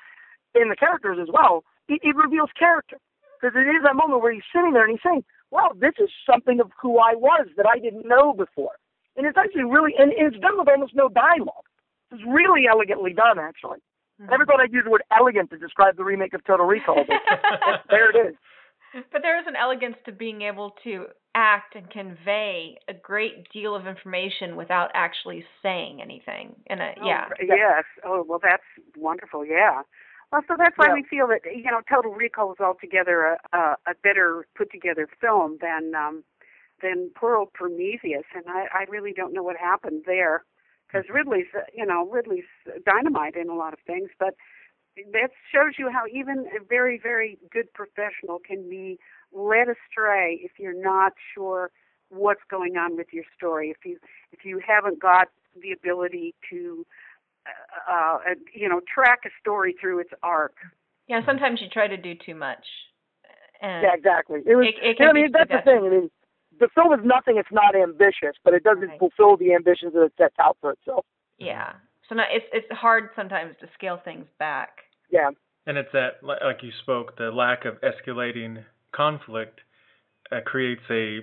in the characters as well, it, it reveals character because it is that moment where he's sitting there and he's saying, "Wow, this is something of who I was that I didn't know before," and it's actually really and, and it's done with almost no dialogue. It's really elegantly done, actually. I never thought I'd use the word elegant to describe the remake of Total Recall, but there it is. But there is an elegance to being able to act and convey a great deal of information without actually saying anything. And a, Oh, yeah, Yes. Oh, well, that's wonderful. Yeah. Well, so that's why Yeah. we feel that you know Total Recall is altogether a, a, a better put together film than um, than Pearl Prometheus, and I, I really don't know what happened there because Ridley's uh, you know Ridley's dynamite in a lot of things, but that shows you how even a very very good professional can be led astray if you're not sure what's going on with your story if you if you haven't got the ability to uh, uh you know track a story through its arc yeah. Sometimes you try to do too much, and Yeah, exactly. It was. It- it you know, I can be mean, that's the suggestive. thing. I mean, the film is nothing. It's not ambitious, but it doesn't Right. fulfill the ambitions that it sets out for itself. yeah. So not, it's it's hard sometimes to scale things back. Yeah. And it's that, like you spoke, the lack of escalating conflict uh, creates a,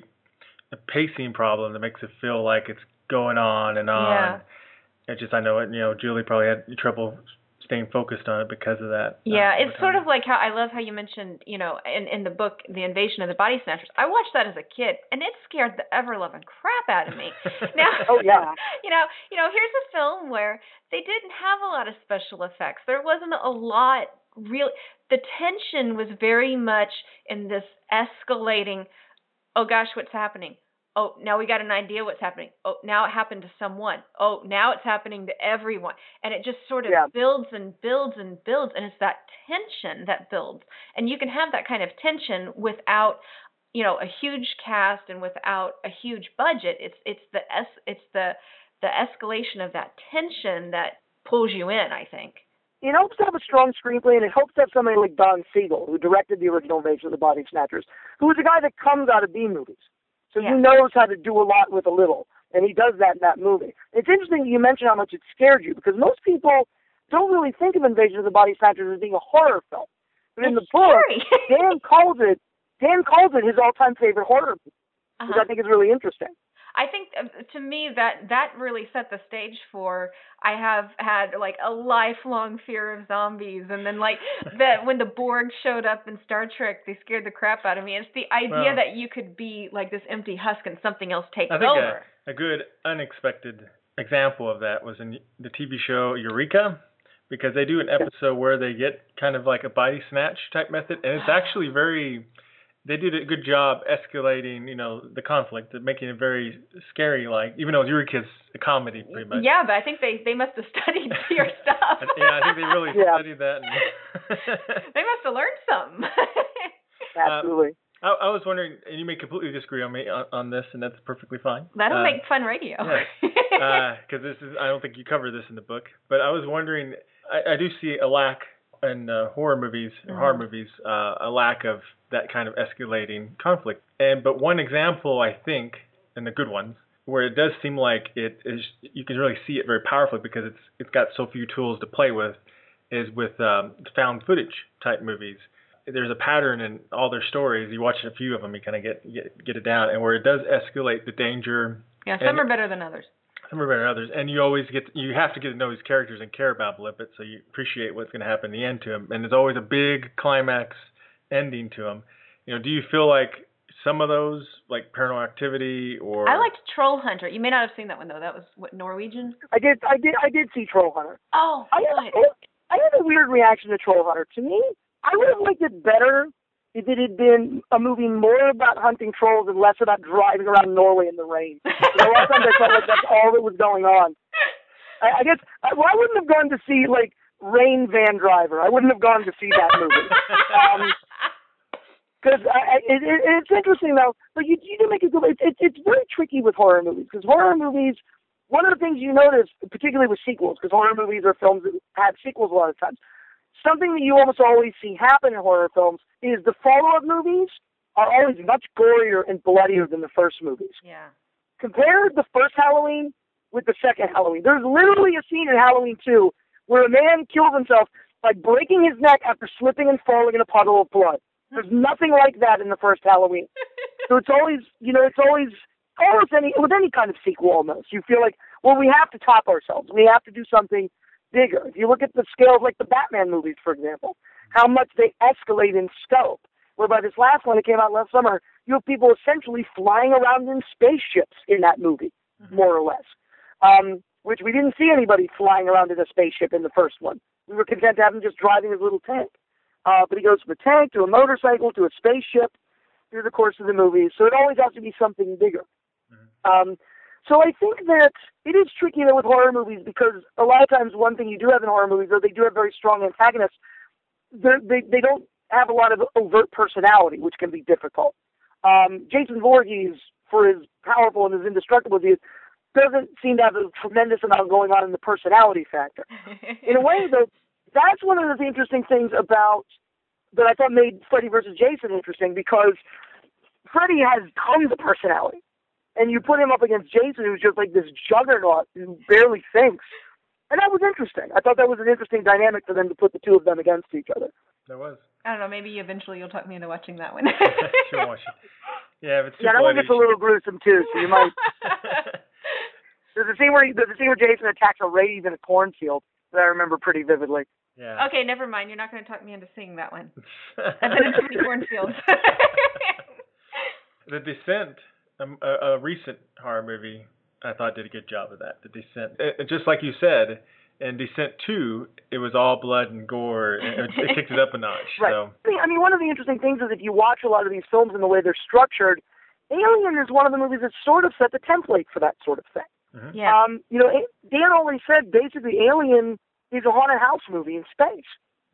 a pacing problem that makes it feel like it's going on and on. Yeah. It just, I know it. You know, Julie probably had trouble staying focused on it because of that. uh, Yeah, over it's sort of like how I love how you mentioned, you know, in in the book, The Invasion of the Body Snatchers. I watched that as a kid, and it scared the ever loving crap out of me. Now, Oh, yeah. you know, you know, here's a film where they didn't have a lot of special effects. There wasn't a lot real. The tension was very much in this escalating. Oh gosh, what's happening? Oh, now we got an idea what's happening. Oh, now it happened to someone. Oh, now it's happening to everyone. And it just sort of Yeah. builds and builds and builds. And it's that tension that builds. And you can have that kind of tension without, you know, a huge cast and without a huge budget. It's it's the es it's the the escalation of that tension that pulls you in, I think. It helps to have a strong screenplay, and it helps to have somebody like Don Siegel, who directed the original Invasion of the Body Snatchers, who is a guy that comes out of B movies. So Yeah. he knows how to do a lot with a little, and he does that in that movie. It's interesting that you mentioned how much it scared you, because most people don't really think of Invasion of the Body Snatchers as being a horror film. But in the book. Dan calls it Dan calls it his all-time favorite horror, movie, which Uh-huh. I think is really interesting. I think uh, to me that that really set the stage for I have had like a lifelong fear of zombies and then like that when the Borg showed up in Star Trek they scared the crap out of me. It's the idea Well- that you could be like this empty husk and something else takes I think over. a, a good unexpected example of that was in the TV show Eureka, because they do an episode where they get kind of like a body snatch type method, and it's actually very. They did a good job escalating, you know, the conflict, making it very scary. Like, even though Eureka's a comedy, pretty much. yeah, but I think they they must have studied your stuff. Yeah, I think they really Yeah. studied that. And they must have learned something. Absolutely. I, I was wondering, and you may completely disagree on me on, on this, and that's perfectly fine. That'll Uh, make fun radio. because this is I don't think you cover this in the book, but I was wondering I, I do see a lack in uh, horror movies or horror movies uh, a lack of that kind of escalating conflict. And but one example I think, and the good ones, where it does seem like it is you can really see it very powerfully because it's it's got so few tools to play with, is with um, found footage type movies. There's a pattern in all their stories. You watch a few of them, you kind of get, get get it down, and where it does escalate the danger. Yeah, some and, are better than others. Some are better than others, and you always get you have to get to know these characters and care about Blippitt, so you appreciate what's going to happen in the end to him. And there's always a big climax ending to him. You know, do you feel like some of those, like Paranormal Activity or I liked Troll Hunter. You may not have seen that one though. That was what Norwegian. I did, I did, I did see Troll Hunter. Oh, I had, I had a weird reaction to Troll Hunter. To me, I would have liked it better if it had been a movie more about hunting trolls and less about driving around Norway in the rain. You know, a lot of times I felt like that's all that was going on. I, I guess I, well, I wouldn't have gone to see like Rain Van Driver. I wouldn't have gone to see that movie. Um, because it, it, it's interesting though. But you you do make a good. It, it, it's very tricky with horror movies because horror movies. One of the things you notice, particularly with sequels, because horror movies are films that have sequels a lot of times. Something that you almost always see happen in horror films is the follow-up movies are always much gorier and bloodier than the first movies. Yeah. Compare the first Halloween with the second Halloween. There's literally a scene in Halloween 2 where a man kills himself by breaking his neck after slipping and falling in a puddle of blood. There's nothing like that in the first Halloween. so it's always, you know, it's always almost any with any kind of sequel almost. You feel like, well, we have to top ourselves. We have to do something bigger. If you look at the scale of like the Batman movies, for example, how much they escalate in scope. Whereby this last one that came out last summer, you have people essentially flying around in spaceships in that movie, more or less. Um, which we didn't see anybody flying around in a spaceship in the first one. We were content to have him just driving his little tank. Uh, but he goes from a tank to a motorcycle to a spaceship through the course of the movie. So it always has to be something bigger. Um, so I think that it is tricky though with horror movies because a lot of times one thing you do have in horror movies, though they do have very strong antagonists, they're, they they don't have a lot of overt personality, which can be difficult. Um, Jason Voorhees, for his powerful and his indestructible as he is, doesn't seem to have a tremendous amount going on in the personality factor. in a way, though, that's one of the interesting things about that I thought made Freddy versus Jason interesting because Freddy has tons of personality, and you put him up against Jason, who's just like this juggernaut who barely thinks, and that was interesting. I thought that was an interesting dynamic for them to put the two of them against each other. There was. I don't know. Maybe eventually you'll talk me into watching that one. sure, watch it. Yeah, but yeah, that one gets a little gruesome too, so you might. there's a scene where there's a scene where Jason attacks a rave in a cornfield that I remember pretty vividly. Yeah. Okay, never mind. You're not going to talk me into seeing that one. I've been in too many cornfields. the Descent, a, a recent horror movie, I thought did a good job of that. The Descent, it, just like you said, in Descent Two, it was all blood and gore. And it, it kicked it up a notch. Right. So. I mean, one of the interesting things is if you watch a lot of these films and the way they're structured, Alien is one of the movies that sort of set the template for that sort of thing. Mhm. yeah. Um, you know, Dan always said basically Alien is a haunted house movie in space,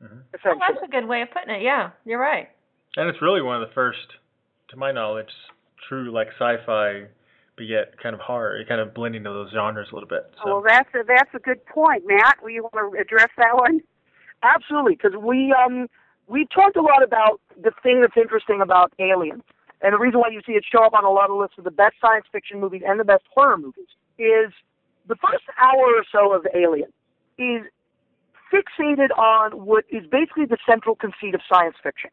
Mhm. Oh, essentially. that's a good way of putting it. Yeah, you're right. And it's really one of the first, to my knowledge, true like sci-fi, but yet kind of horror, kind of blending of those genres a little bit. So. Well, that's a, that's a good point, Matt. Will you want to address that one? Absolutely, because we um we talked a lot about the thing that's interesting about Alien, and the reason why you see it show up on a lot of lists of the best science fiction movies and the best horror movies is the first hour or so of Alien is fixated on what is basically the central conceit of science fiction,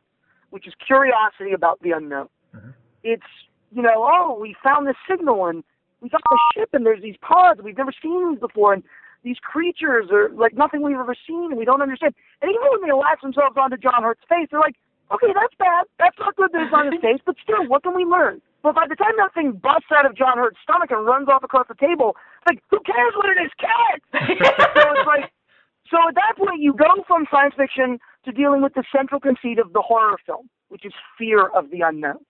which is curiosity about the unknown. Mhm. It's you know, oh, we found this signal and we found a ship and there's these pods we've never seen these before and these creatures are like nothing we've ever seen and we don't understand. And even when they latch themselves onto John Hurt's face, they're like, okay, that's bad. That's not good that it's on his face, but still, what can we learn? But by the time that thing busts out of John Hurt's stomach and runs off across the table, it's like, who cares what it is? Kill so it's like, so at that point, you go from science fiction to dealing with the central conceit of the horror film, which is fear of the unknown.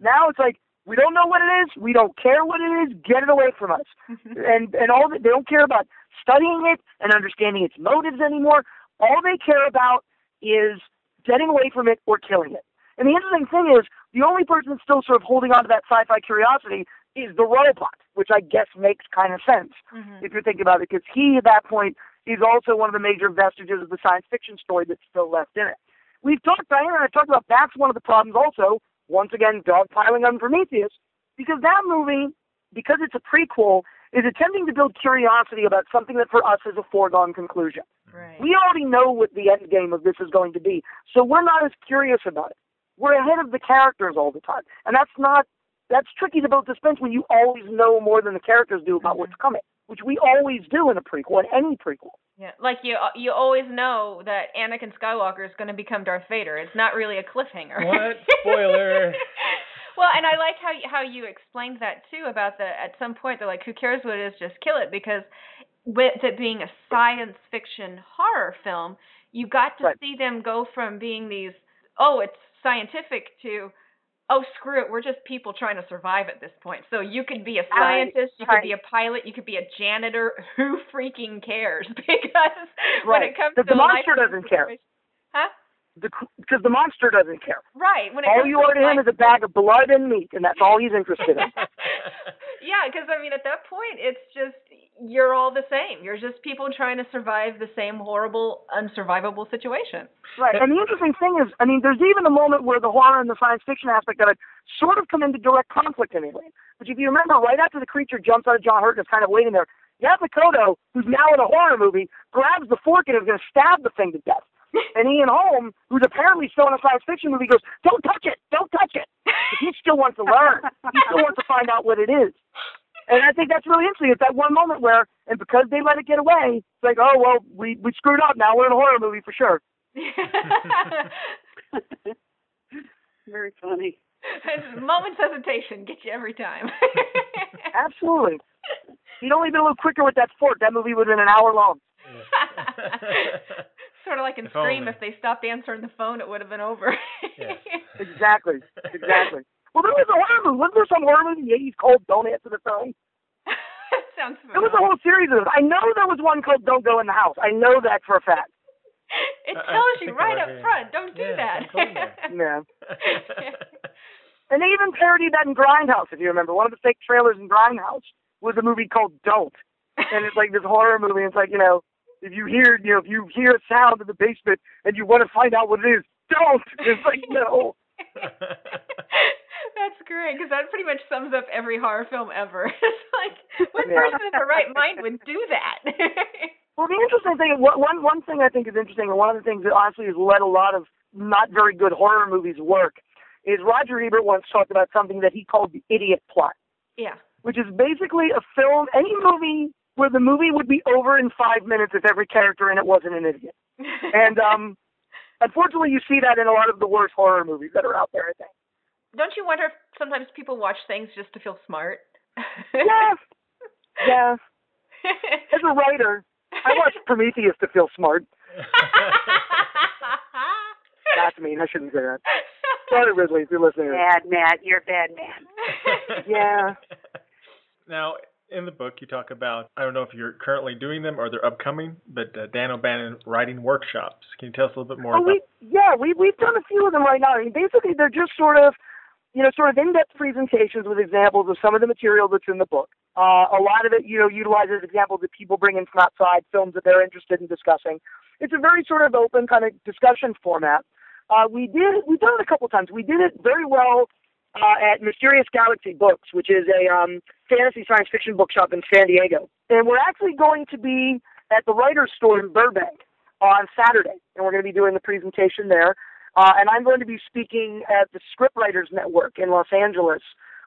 Now it's like, we don't know what it is. We don't care what it is. Get it away from us. and and all that they don't care about studying it and understanding its motives anymore. All they care about is getting away from it or killing it. And the interesting thing is, the only person that's still sort of holding on to that sci-fi curiosity is the robot, which I guess makes kind of sense Mhm. if you're thinking about it, because he at that point is also one of the major vestiges of the science fiction story that's still left in it. We've talked, Diana and I talked about that's one of the problems also, once again, dogpiling on Prometheus, because that movie, because it's a prequel, is attempting to build curiosity about something that for us is a foregone conclusion. Right. We already know what the end game of this is going to be, so we're not as curious about it. We're ahead of the characters all the time, and that's not that's tricky to build suspense when you always know more than the characters do about Mhm. what's coming, which we always do in a prequel, in any prequel. Yeah, like you uh, you always know that Anakin Skywalker is going to become Darth Vader. It's not really a cliffhanger. What? Spoiler. well, and I like how you, how you explained that too about the at some point they're like, who cares what it is, just kill it because with it being a science fiction horror film, you got to Right. see them go from being these oh it's scientific to oh screw it we're just people trying to survive at this point. So you could be a Right, scientist you could be a pilot you could be a janitor. Who freaking cares? Because when it comes The- to the monster doesn't care. huh Because the monster doesn't care. right when it All you are to him is a bag of blood and meat, and that's all he's interested in. yeah, because I mean, at that point, it's just you're all the same. You're just people trying to survive the same horrible, unsurvivable situation. Right. And the interesting thing is, I mean, there's even a moment where the horror and the science fiction aspect of it sort of come into direct conflict anyway. But if you remember, right after the creature jumps out of John Hurt and is kind of waiting there, Yaphet Kotto, who's now in a horror movie, grabs the fork and is going to stab the thing to death. And Ian Holm, who's apparently still in a science fiction movie, goes, "Don't touch it! Don't touch it!" he still wants to learn. He still wants to find out what it is. And I think that's really interesting. It's that one moment where, and because they let it get away, it's like, oh well, we we screwed up. Now we're in a horror movie for sure. Very funny. Moment's hesitation gets you every time. Absolutely. If he'd only been a little quicker with that fork, that movie would have been an hour long. Sort of like in If Scream, only. if they stopped answering the phone, it would have been over. Yes. Exactly. Exactly. Well, there was a horror movie. Wasn't there some horror movie in the 80s called Don't Answer the Phone? Sounds There was a whole series of them. I know there was one called Don't Go in the House. I know that for a fact. It I- I tells you right up front, don't do Yeah, that. don't. Yeah. And they even parodied that in Grindhouse, if you remember. One of the fake trailers in Grindhouse was a movie called Don't. And it's like this horror movie. It's like, you know, if you hear, you know, if you hear a sound in the basement and you want to find out what it is, don't. It's like, no. That's great because that pretty much sums up every horror film ever. it's like what Yeah. person in their right mind would do that? Well, the interesting thing, one, one one thing I think is interesting, and one of the things that honestly has let a lot of not very good horror movies work, is Roger Ebert once talked about something that he called the idiot plot, yeah. which is basically a film, any movie where the movie would be over in five minutes if every character in it wasn't an idiot. And um, unfortunately, you see that in a lot of the worst horror movies that are out there. I think. don't you wonder if sometimes people watch things just to feel smart? Yeah, yeah. As a writer, I watched Prometheus to feel smart. That's mean. I shouldn't say that. Sorry, Ridley, if you're listening. Bad Matt, you're a bad man. Yeah. Now, in the book, you talk about I don't know if you're currently doing them or they're upcoming, but uh, Dan O'Bannon writing workshops. Can you tell us a little bit more Oh, about? we yeah, we we've done a few of them right now. I mean, basically, they're just sort of, you know, sort of in-depth presentations with examples of some of the material that's in the book. Uh, a lot of it, you know, utilizes examples that people bring in from outside, films that they're interested in discussing. It's a very sort of open kind of discussion format. Uh, we did we've done it a couple times. We did it very well uh, at Mysterious Galaxy Books, which is a um, fantasy science fiction bookshop in San Diego, and we're actually going to be at the Writers' Store in Burbank on Saturday, and we're going to be doing the presentation there. Uh, and I'm going to be speaking at the Scriptwriters Network in Los Angeles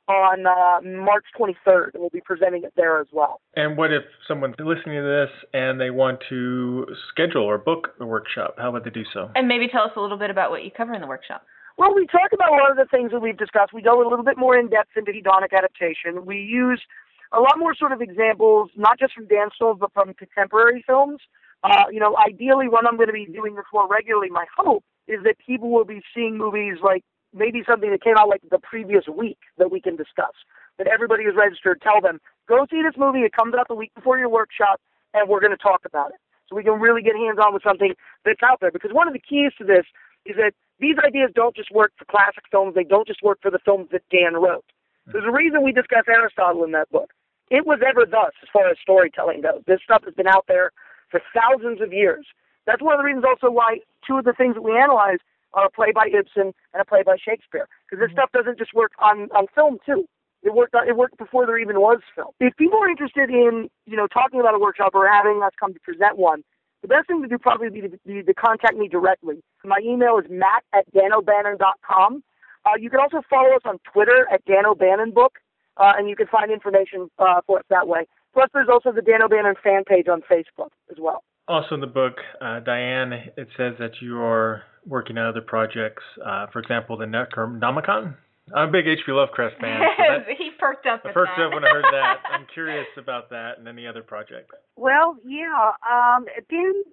on uh, March 23rd, and we'll be presenting it there as well. And what if someone's listening to this and they want to schedule or book a workshop? How would they do so? and maybe tell us a little bit about what you cover in the workshop. Well, we talk about a lot of the things that we've discussed. We go a little bit more in depth into hedonic adaptation. We use a lot more sort of examples, not just from dance films, but from contemporary films. Uh, you know, ideally, when I'm going to be doing this more regularly, my hope is that people will be seeing movies like maybe something that came out like the previous week that we can discuss. That everybody who's registered, tell them, go see this movie. It comes out the week before your workshop, and we're going to talk about it. So we can really get hands on with something that's out there. Because one of the keys to this is that these ideas don't just work for classic films, they don't just work for the films that Dan wrote. There's a reason we discuss Aristotle in that book. It was ever thus as far as storytelling goes. This stuff has been out there for thousands of years. That's one of the reasons also why two of the things that we analyze are a play by Ibsen and a play by Shakespeare. Because this mm-hmm. stuff doesn't just work on, on film too. It worked on, it worked before there even was film. If people are interested in, you know, talking about a workshop or having us come to present one, the best thing to do probably be to, be to contact me directly. My email is matt at danobannon.com. Uh, you can also follow us on Twitter at Dan O'Bannon Book, uh, and you can find information uh, for us that way. Plus, there's also the Dan O'Bannon fan page on Facebook as well. Also in the book, uh, Diane, it says that you are working on other projects. Uh, for example, the Necronomicon. I'm a big H.P. Lovecraft fan. So that, he perked up. I perked up when I heard that. I'm curious about that and any other projects. Well, yeah. Um, Dan,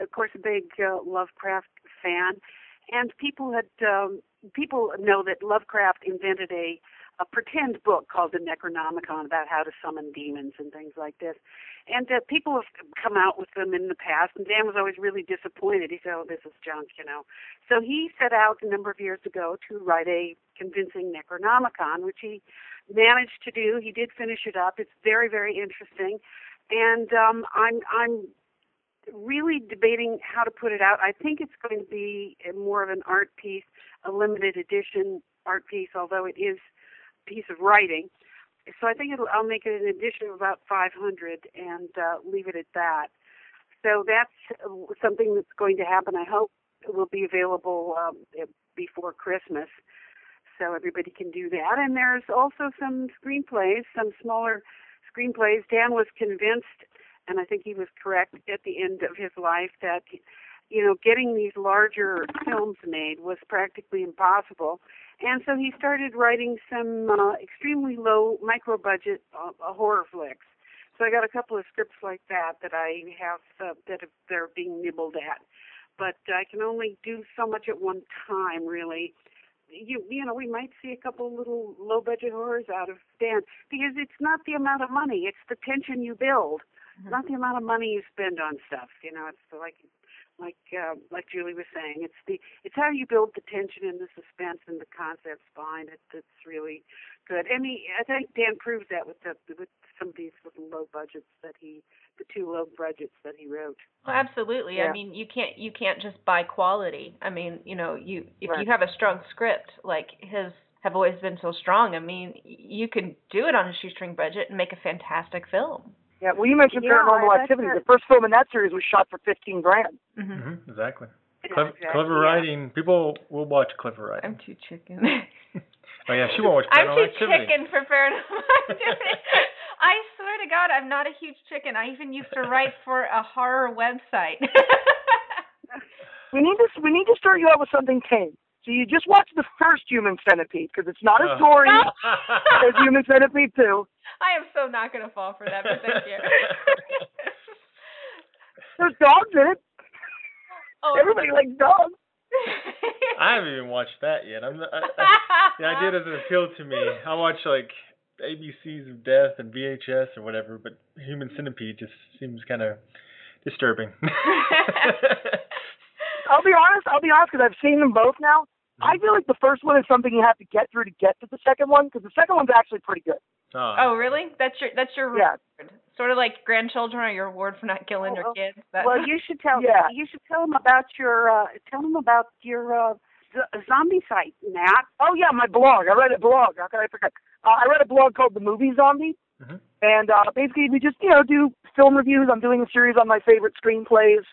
of course, a big uh, Lovecraft fan, and people had um, people know that Lovecraft invented a a pretend book called the Necronomicon about how to summon demons and things like this. And uh, people have come out with them in the past, and Dan was always really disappointed. He said, "Oh, this is junk," you know. So he set out a number of years ago to write a convincing Necronomicon, which he managed to do. He did finish it up. It's very, very interesting, and um, I'm I'm really debating how to put it out. I think it's going to be more of an art piece, a limited edition art piece, although it is piece of writing so I think it'll, I'll make it an edition of about 500 and uh, leave it at that. So that's something that's going to happen. I hope it will be available um, before Christmas, so everybody can do that. And there's also some screenplays, some smaller screenplays. Dan was convinced, and I think he was correct at the end of his life, that you know getting these larger films made was practically impossible and so he started writing some uh, extremely low micro budget uh, horror flicks. So I got a couple of scripts like that that I have uh, that have, they're being nibbled at, but I can only do so much at one time, really. You you know we might see a couple little low budget horrors out of Dan because it's not the amount of money, it's the tension you build, mm-hmm. not the amount of money you spend on stuff. You know, it's like like uh, like Julie was saying, it's the it's how you build the tension and the suspense and the concepts behind it that's really good. And he, I think Dan proves that with the with some of these little low budgets that he, the two low budgets that he wrote. Well, absolutely. Yeah. I mean, you can't you can't just buy quality. I mean, you know, you if right. you have a strong script like his have always been so strong. I mean, you can do it on a shoestring budget and make a fantastic film. Yeah, well, you mentioned yeah, Paranormal Activity. The first film in that series was shot for fifteen grand. Mm-hmm. Mm-hmm, exactly. Clever, exactly, clever yeah. writing. People will watch clever writing. I'm too chicken. oh yeah, she won't watch Paranormal I'm too Activity. chicken for Paranormal Activity. I swear to God, I'm not a huge chicken. I even used to write for a horror website. we need to we need to start you out with something tame. So you just watch the first Human Centipede because it's not as gory as Human Centipede 2. I am so not going to fall for that, but thank you. There's dogs in it. Oh, Everybody likes dogs. I haven't even watched that yet. I'm not, I, I, the idea doesn't appeal to me. I watch like ABCs of Death and VHS or whatever, but Human Centipede just seems kind of disturbing. I'll be honest. I'll be honest because I've seen them both now. I feel like the first one is something you have to get through to get to the second one because the second one's actually pretty good. Oh. oh, really? That's your that's your reward. Yeah. Sort of like grandchildren are your reward for not killing oh, your kids. That... Well, you should tell yeah. you should tell them about your uh tell them about your uh zombie site, Matt. Oh yeah, my blog. I read a blog. How can I forget? Uh, I read a blog called The Movie Zombie, mm-hmm. and uh, basically we just you know do film reviews. I'm doing a series on my favorite screenplays.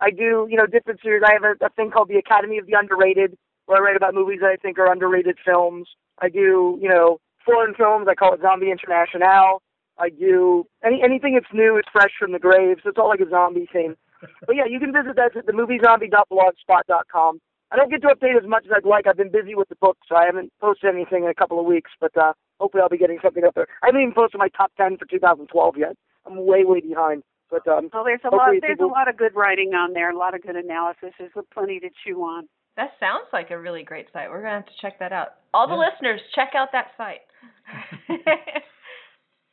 I do you know different series. I have a, a thing called the Academy of the Underrated, where I write about movies that I think are underrated films. I do, you know, foreign films. I call it Zombie International. I do any anything that's new, it's fresh from the grave. So it's all like a zombie thing. but yeah, you can visit that at the moviezombie.blogspot.com. I don't get to update as much as I'd like. I've been busy with the book, so I haven't posted anything in a couple of weeks. But uh, hopefully, I'll be getting something up there. I haven't even posted my top ten for 2012 yet. I'm way, way behind. But um, well, there's a lot. There's people... a lot of good writing on there. A lot of good analysis. There's plenty to chew on. That sounds like a really great site. We're gonna have to check that out. All the yeah. listeners, check out that site.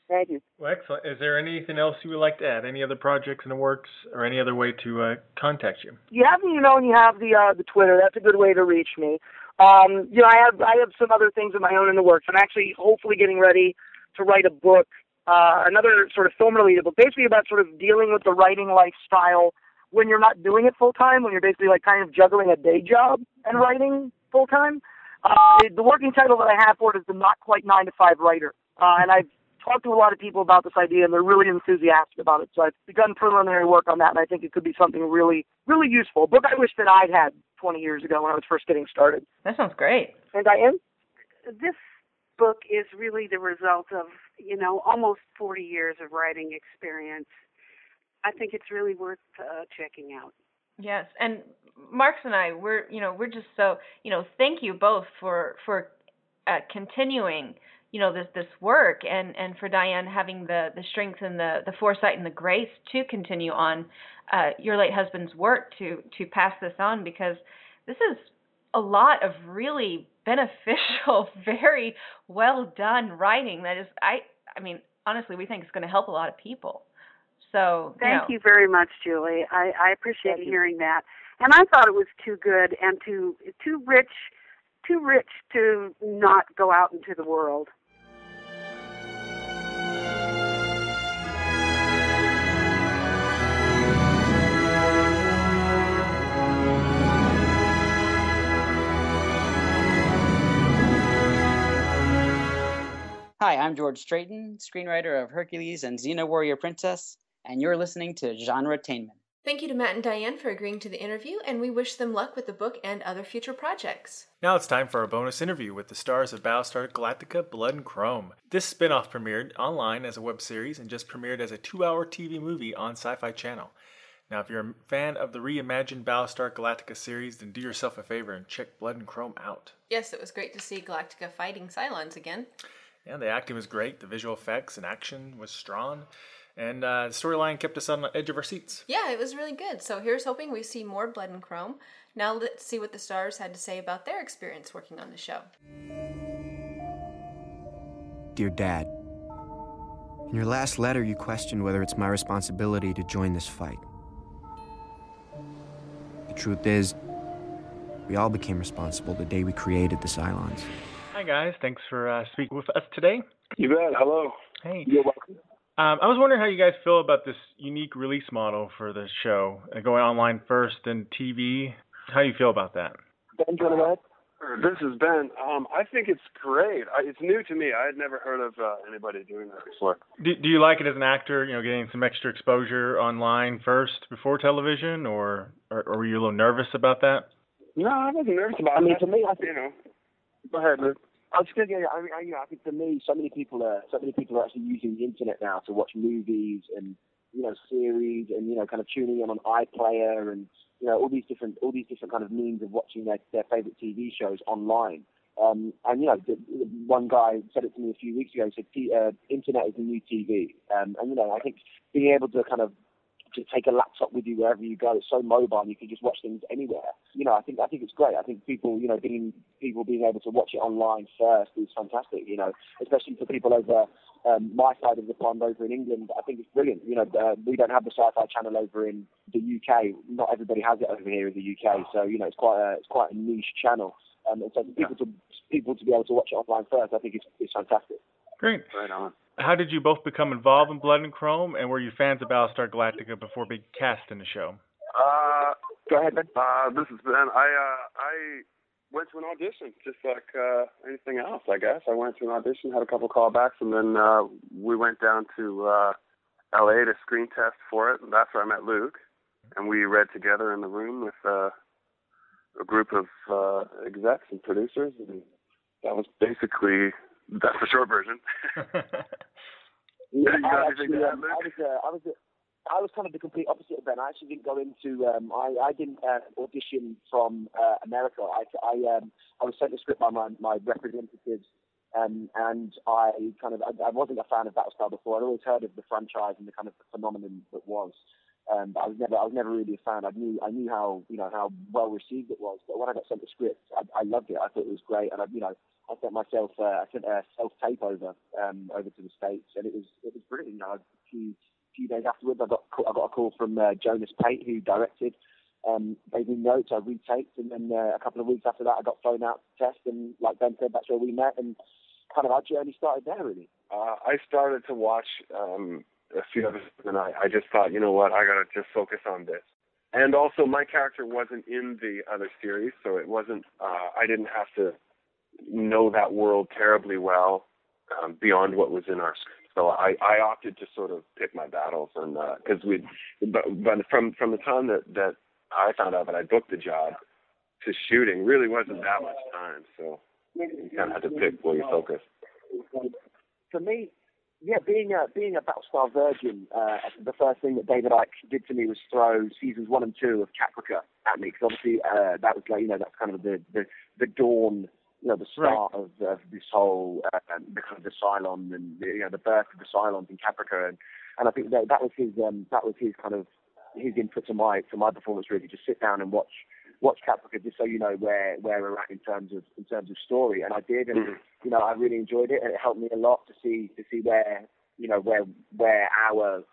Thank you. Well, excellent. Is there anything else you would like to add? Any other projects in the works, or any other way to uh, contact you? You have the email and you have the uh, the Twitter. That's a good way to reach me. Um, you know, I have I have some other things of my own in the works. I'm actually hopefully getting ready to write a book, uh, another sort of film related book, basically about sort of dealing with the writing lifestyle when you're not doing it full time, when you're basically like kind of juggling a day job and writing full time. Uh, the working title that I have for it is the not quite nine to five writer, uh, and I've talked to a lot of people about this idea, and they're really enthusiastic about it. So I've begun preliminary work on that, and I think it could be something really, really useful. A book I wish that I'd had 20 years ago when I was first getting started. That sounds great. And Diane? This book is really the result of, you know, almost 40 years of writing experience. I think it's really worth uh, checking out. Yes, and Marks and I, we're you know we're just so you know thank you both for for uh, continuing you know this this work and and for Diane having the the strength and the the foresight and the grace to continue on uh, your late husband's work to to pass this on because this is a lot of really beneficial, very well done writing that is I I mean honestly we think it's going to help a lot of people. So thank you, know. you very much, Julie. I, I appreciate hearing that. And I thought it was too good and too too rich, too rich to not go out into the world. Hi, I'm George Strayton, screenwriter of Hercules and Xena Warrior Princess, and you're listening to Genretainment. Thank you to Matt and Diane for agreeing to the interview, and we wish them luck with the book and other future projects. Now it's time for our bonus interview with the stars of Battlestar Galactica Blood and Chrome. This spin off premiered online as a web series and just premiered as a two hour TV movie on Sci Fi Channel. Now, if you're a fan of the reimagined Battlestar Galactica series, then do yourself a favor and check Blood and Chrome out. Yes, it was great to see Galactica fighting Cylons again. Yeah, the acting was great, the visual effects and action was strong, and uh, the storyline kept us on the edge of our seats. Yeah, it was really good. So here's hoping we see more Blood and Chrome. Now let's see what the stars had to say about their experience working on the show. Dear Dad, in your last letter, you questioned whether it's my responsibility to join this fight. The truth is, we all became responsible the day we created the Cylons. Hi, guys. Thanks for uh, speaking with us today. You bet. Hello. Hey. You're welcome. Um, I was wondering how you guys feel about this unique release model for the show, uh, going online first and TV. How do you feel about that? Ben, do you want to go? This is Ben. Um, I think it's great. I, it's new to me. I had never heard of uh, anybody doing that before. Do, do you like it as an actor? You know, getting some extra exposure online first before television, or or, or were you a little nervous about that? No, I wasn't nervous about I mean, it. for me, I think You know. Go ahead, Luke. I was going to I mean, I, you know, I think for me, so many people are so many people are actually using the internet now to watch movies and you know series and you know kind of tuning in on iPlayer and you know all these different all these different kind of means of watching their their favorite TV shows online. Um, and you know, the, the one guy said it to me a few weeks ago. He said, uh, "Internet is the new TV." Um, and you know, I think being able to kind of to take a laptop with you wherever you go. It's so mobile, you can just watch things anywhere. You know, I think I think it's great. I think people, you know, being people being able to watch it online first is fantastic. You know, especially for people over um, my side of the pond over in England. I think it's brilliant. You know, uh, we don't have the Sci-Fi Channel over in the UK. Not everybody has it over here in the UK. So you know, it's quite a it's quite a niche channel. Um, and so for people to people to be able to watch it online first, I think it's it's fantastic. Great. Right on. How did you both become involved in Blood and Chrome, and were you fans of Battlestar Galactica before being cast in the show? Uh, Go ahead, Ben. uh, this is Ben. I uh, I went to an audition, just like uh, anything else, I guess. I went to an audition, had a couple callbacks, and then uh, we went down to uh, L.A. to screen test for it, and that's where I met Luke. And we read together in the room with uh, a group of uh, execs and producers, and that was basically that's the short version. Yeah, You I actually, to um, I was, uh, I was, uh, I was kind of the complete opposite of Ben. I actually didn't go into, um, I, I didn't uh, audition from uh, America. I, I, um, I was sent a script by my, my representatives, um, and I kind of, I, I wasn't a fan of Battlestar before. I'd always heard of the franchise and the kind of phenomenon that was. Um, but I was never, I was never really a fan. I knew, I knew how, you know, how well received it was. But when I got sent the script, I, I loved it. I thought it was great, and I, you know, I sent myself, uh, I sent a self tape over, um, over to the states, and it was, it was brilliant. You know, a few, few days afterwards, I got, I got a call from uh, Jonas Pate, who directed. Um, gave me notes, I retaped, and then uh, a couple of weeks after that, I got flown out to test, and like Ben said, that's where we met, and kind of our journey started there, really. Uh, I started to watch um, a few others, and I, I just thought, you know what, I gotta just focus on this. And also, my character wasn't in the other series, so it wasn't. Uh, I didn't have to know that world terribly well um, beyond what was in our script. so I I opted to sort of pick my battles and because uh, we but but from from the time that that I found out that I booked the job to shooting really wasn't that much time, so you kind of had to pick where you focus. For me, yeah, being a being a Battlestar virgin, uh, the first thing that David Eick did to me was throw seasons one and two of Caprica at me because obviously uh, that was like you know that's kind of the the, the dawn, you know, the start right. of, of this whole uh, the kind of the Cylon and the, you know the birth of the Cylons in Caprica and and I think that that was his um, that was his kind of his input to my to my performance really just sit down and watch watch Caprica just so you know where where we're at in terms of in terms of story. And I did, and mm-hmm. you know I really enjoyed it, and it helped me a lot to see to see where you know where where our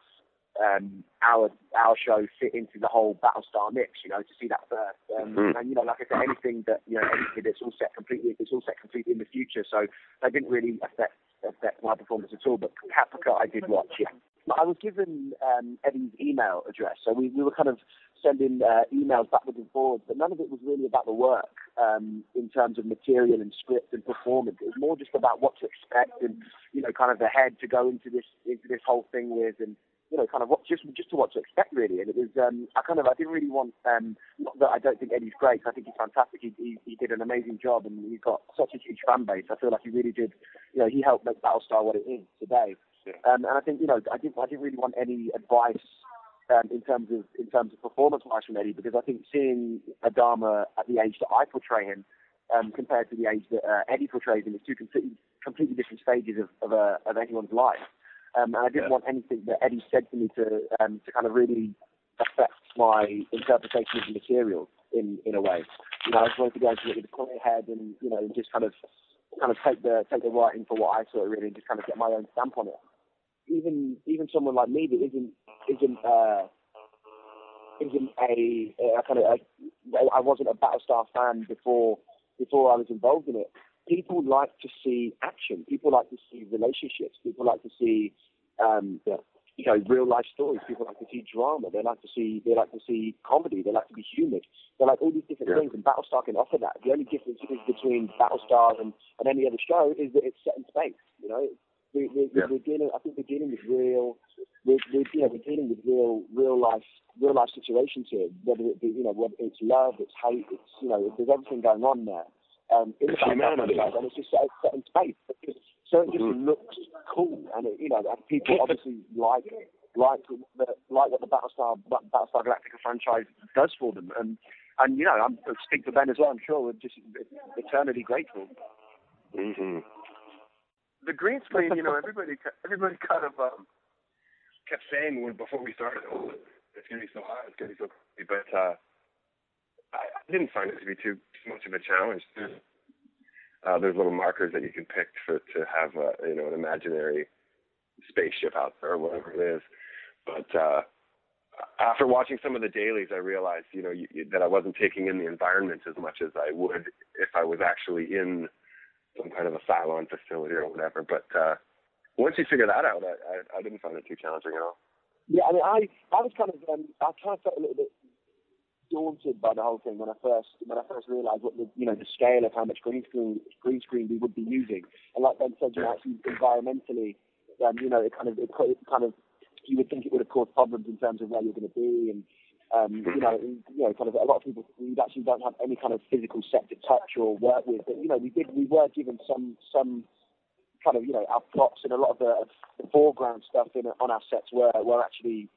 um, our our show fit into the whole Battlestar mix. You know to see that first, um, mm-hmm. and you know like I said, anything that you know anything it's all set completely it's all set completely in the future. So that didn't really affect affect my performance at all. But Caprica I did watch, yeah. I was given um, Eddie's email address, so we, we were kind of sending uh, emails backwards and forwards, but none of it was really about the work um, in terms of material and script and performance. It was more just about what to expect and you know, kind of the head to go into this into this whole thing with, and you know, kind of what just just to what to expect really. And it was um, I kind of I didn't really want um, not that I don't think Eddie's great. I think he's fantastic. He, he he did an amazing job, and he's got such a huge fan base. I feel like he really did. You know, he helped make Battlestar what it is today. Um, and I think you know I didn't I didn't really want any advice um, in terms of in terms of performance wise from Eddie because I think seeing Adama at the age that I portray him um, compared to the age that uh, Eddie portrays him is two completely completely different stages of of, uh, of anyone's life. Um, and I didn't yeah. want anything that Eddie said to me to um, to kind of really affect my interpretation of the material in in a way. You know, I just wanted to go into it with a clear head and you know just kind of kind of take the take the writing for what I saw really and just kind of get my own stamp on it even even someone like me that isn't isn't uh, isn't a, a kind of a, I wasn't a Battlestar fan before before I was involved in it. People like to see action. People like to see relationships. People like to see um, you know real life stories. People like to see drama. They like to see they like to see comedy. They like to be humoured. They like all these different yeah. things, and Battlestar can offer that. The only difference is between Battlestar and, and any other show is that it's set in space. You know, we, we, yeah. we're dealing. I think we're dealing with real. We're, we're, you know, we're dealing with real, real life, real life situations here. Whether it be, you know, whether it's love, it's hate, it's you know, there's everything going on there. Um, in the humanity, and it's just set, set in space. So it just mm-hmm. looks cool, and it, you know, and people obviously like like the, like what the Battlestar Battlestar Galactica franchise does for them, and and you know, I'm I speak for Ben as well. I'm sure we're just eternally grateful. Mm-hmm the green screen, you know, everybody everybody kind of um, kept saying when before we started, oh, it's gonna be so hot, it's gonna be so crazy, but uh, I, didn't find it to be too, too much of a challenge. There's, uh, there's little markers that you can pick for to have a, you know an imaginary spaceship out there or whatever it is, but uh, after watching some of the dailies, I realized, you know, you, that I wasn't taking in the environment as much as I would if I was actually in some kind of a Cylon facility or whatever. But uh, once you figure that out, I, I, I didn't find it too challenging at all. Yeah, I mean, I I was kind of um, I kind of felt a little bit daunted by the whole thing when I first when I first realised what the you know the scale of how much green screen green screen we would be using. And like Ben said, you know, actually environmentally, um, you know, it kind of it, it kind of you would think it would have caused problems in terms of where you're going to be and um, you know, you know, kind of a lot of people we actually don't have any kind of physical set to touch or work with, but you know, we did we were given some some kind of you know our props and a lot of the, the foreground stuff in on our sets were were actually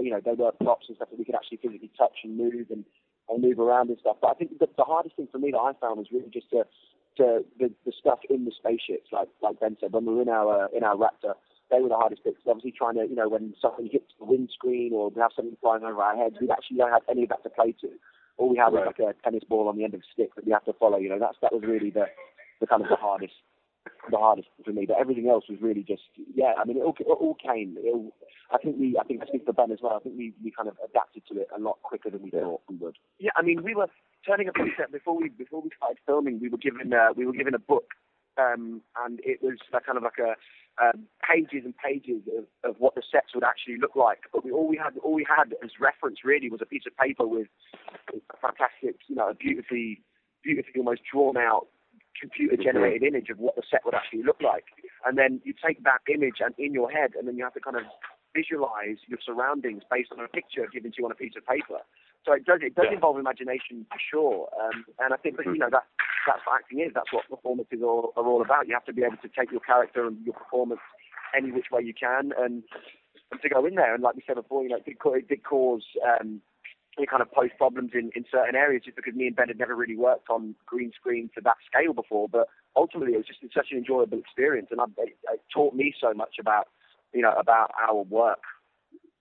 you know they were props and stuff that we could actually physically touch and move and, and move around and stuff. But I think the, the hardest thing for me that I found was really just to to the, the stuff in the spaceships, like like Ben said, when we were in our in our Raptor they were the hardest bits. Obviously, trying to, you know, when something hits the windscreen or we have something flying over our heads, we actually don't have any of that to play to. All we have right. is like a tennis ball on the end of a stick that we have to follow. You know, that's that was really the the kind of the hardest the hardest for me. But everything else was really just yeah. I mean, it all, it all came. It all, I think we I think I speak for Ben as well. I think we we kind of adapted to it a lot quicker than we yeah. thought we would. Yeah, I mean, we were turning up on set before we before we started filming. We were given uh, we were given a book um, and it was like, kind of like a um, pages and pages of, of what the sets would actually look like. But we, all we had, all we had as reference really was a piece of paper with a fantastic, you know, a beautifully, beautifully almost drawn out computer generated image of what the set would actually look like. and then you take that image and in your head, and then you have to kind of visualize your surroundings based on a picture given to you on a piece of paper. So it does it does involve imagination for sure, um, and I think that you know that that's what acting is. That's what performances are, are all about. You have to be able to take your character and your performance any which way you can, and, and to go in there. And like we said before, you know, it did, it did cause um, it kind of pose problems in, in certain areas just because me and Ben had never really worked on green screen to that scale before. But ultimately, it was just such an enjoyable experience, and I, it, it taught me so much about you know about our work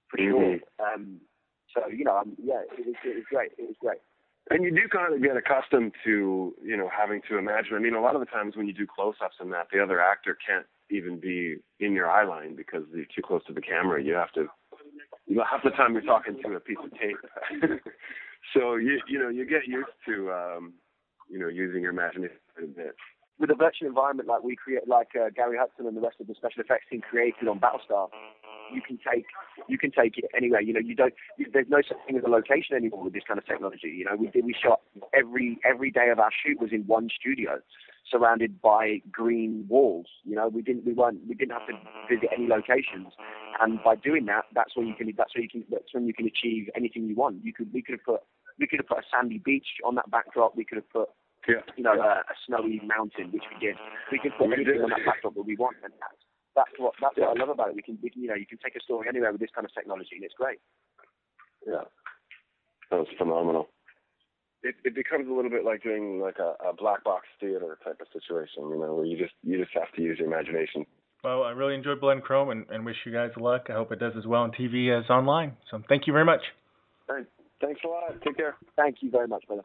for sure. Um, so you know, um, yeah, it was, it was great. It was great. And you do kind of get accustomed to, you know, having to imagine. I mean, a lot of the times when you do close-ups and that, the other actor can't even be in your eye line because you're too close to the camera. You have to, you know, half the time you're talking to a piece of tape. so you, you know, you get used to, um, you know, using your imagination a bit. With a virtual environment like we create, like uh, Gary Hutzel and the rest of the special effects team created on Battlestar, you can take you can take it anywhere. You know, you don't. There's no such thing as a location anymore with this kind of technology. You know, we did we shot every every day of our shoot was in one studio, surrounded by green walls. You know, we didn't we weren't we didn't have to visit any locations, and by doing that, that's when you can that's when you can that's when you can achieve anything you want. You could we could have put we could have put a sandy beach on that backdrop. We could have put yeah. you know a, a snowy mountain, which we did. We could put anything on that backdrop that we want, and that's that's what that's what I love about it. We can, we can you know you can take a story anywhere with this kind of technology, and it's great. Yeah, that was phenomenal. It it becomes a little bit like doing like a, a black box theater type of situation, you know, where you just you just have to use your imagination. Well, I really enjoyed Blood and Chrome and, and wish you guys luck. I hope it does as well on TV as online. So thank you very much. All right. Thanks a lot. Take care. Thank you very much, brother.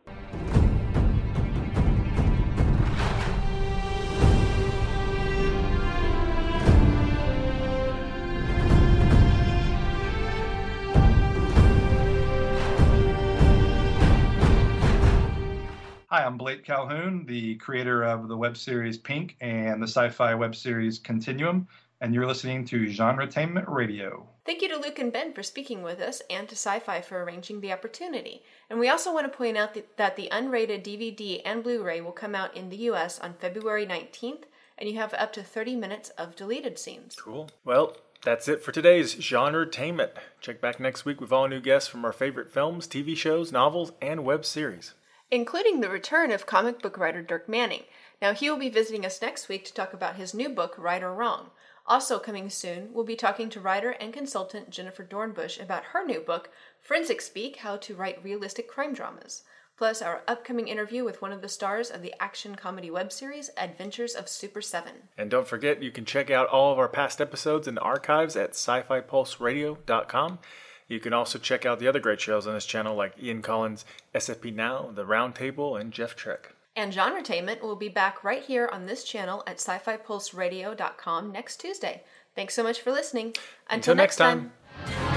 Hi, I'm Blake Calhoun, the creator of the web series Pink and the sci fi web series Continuum, and you're listening to Genretainment Radio. Thank you to Luke and Ben for speaking with us and to Syfy for arranging the opportunity. And we also want to point out that, that the unrated DVD and Blu ray will come out in the US on February 19th, and you have up to 30 minutes of deleted scenes. Cool. Well, that's it for today's Genretainment. Check back next week with all new guests from our favorite films, TV shows, novels, and web series. Including the return of comic book writer Dirk Manning. Now, he will be visiting us next week to talk about his new book, Write or Wrong. Also, coming soon, we'll be talking to writer and consultant Jennifer Dornbush about her new book, Forensic Speak How to Write Realistic Crime Dramas. Plus, our upcoming interview with one of the stars of the action comedy web series, Adventures of Super 7. And don't forget, you can check out all of our past episodes and archives at sci fi pulseradio.com. You can also check out the other great shows on this channel like Ian Collins' SFP Now, The Roundtable, and Jeff Trek. And Genretainment will be back right here on this channel at sci-fi pulseradio.com next Tuesday. Thanks so much for listening. Until, Until next time. time.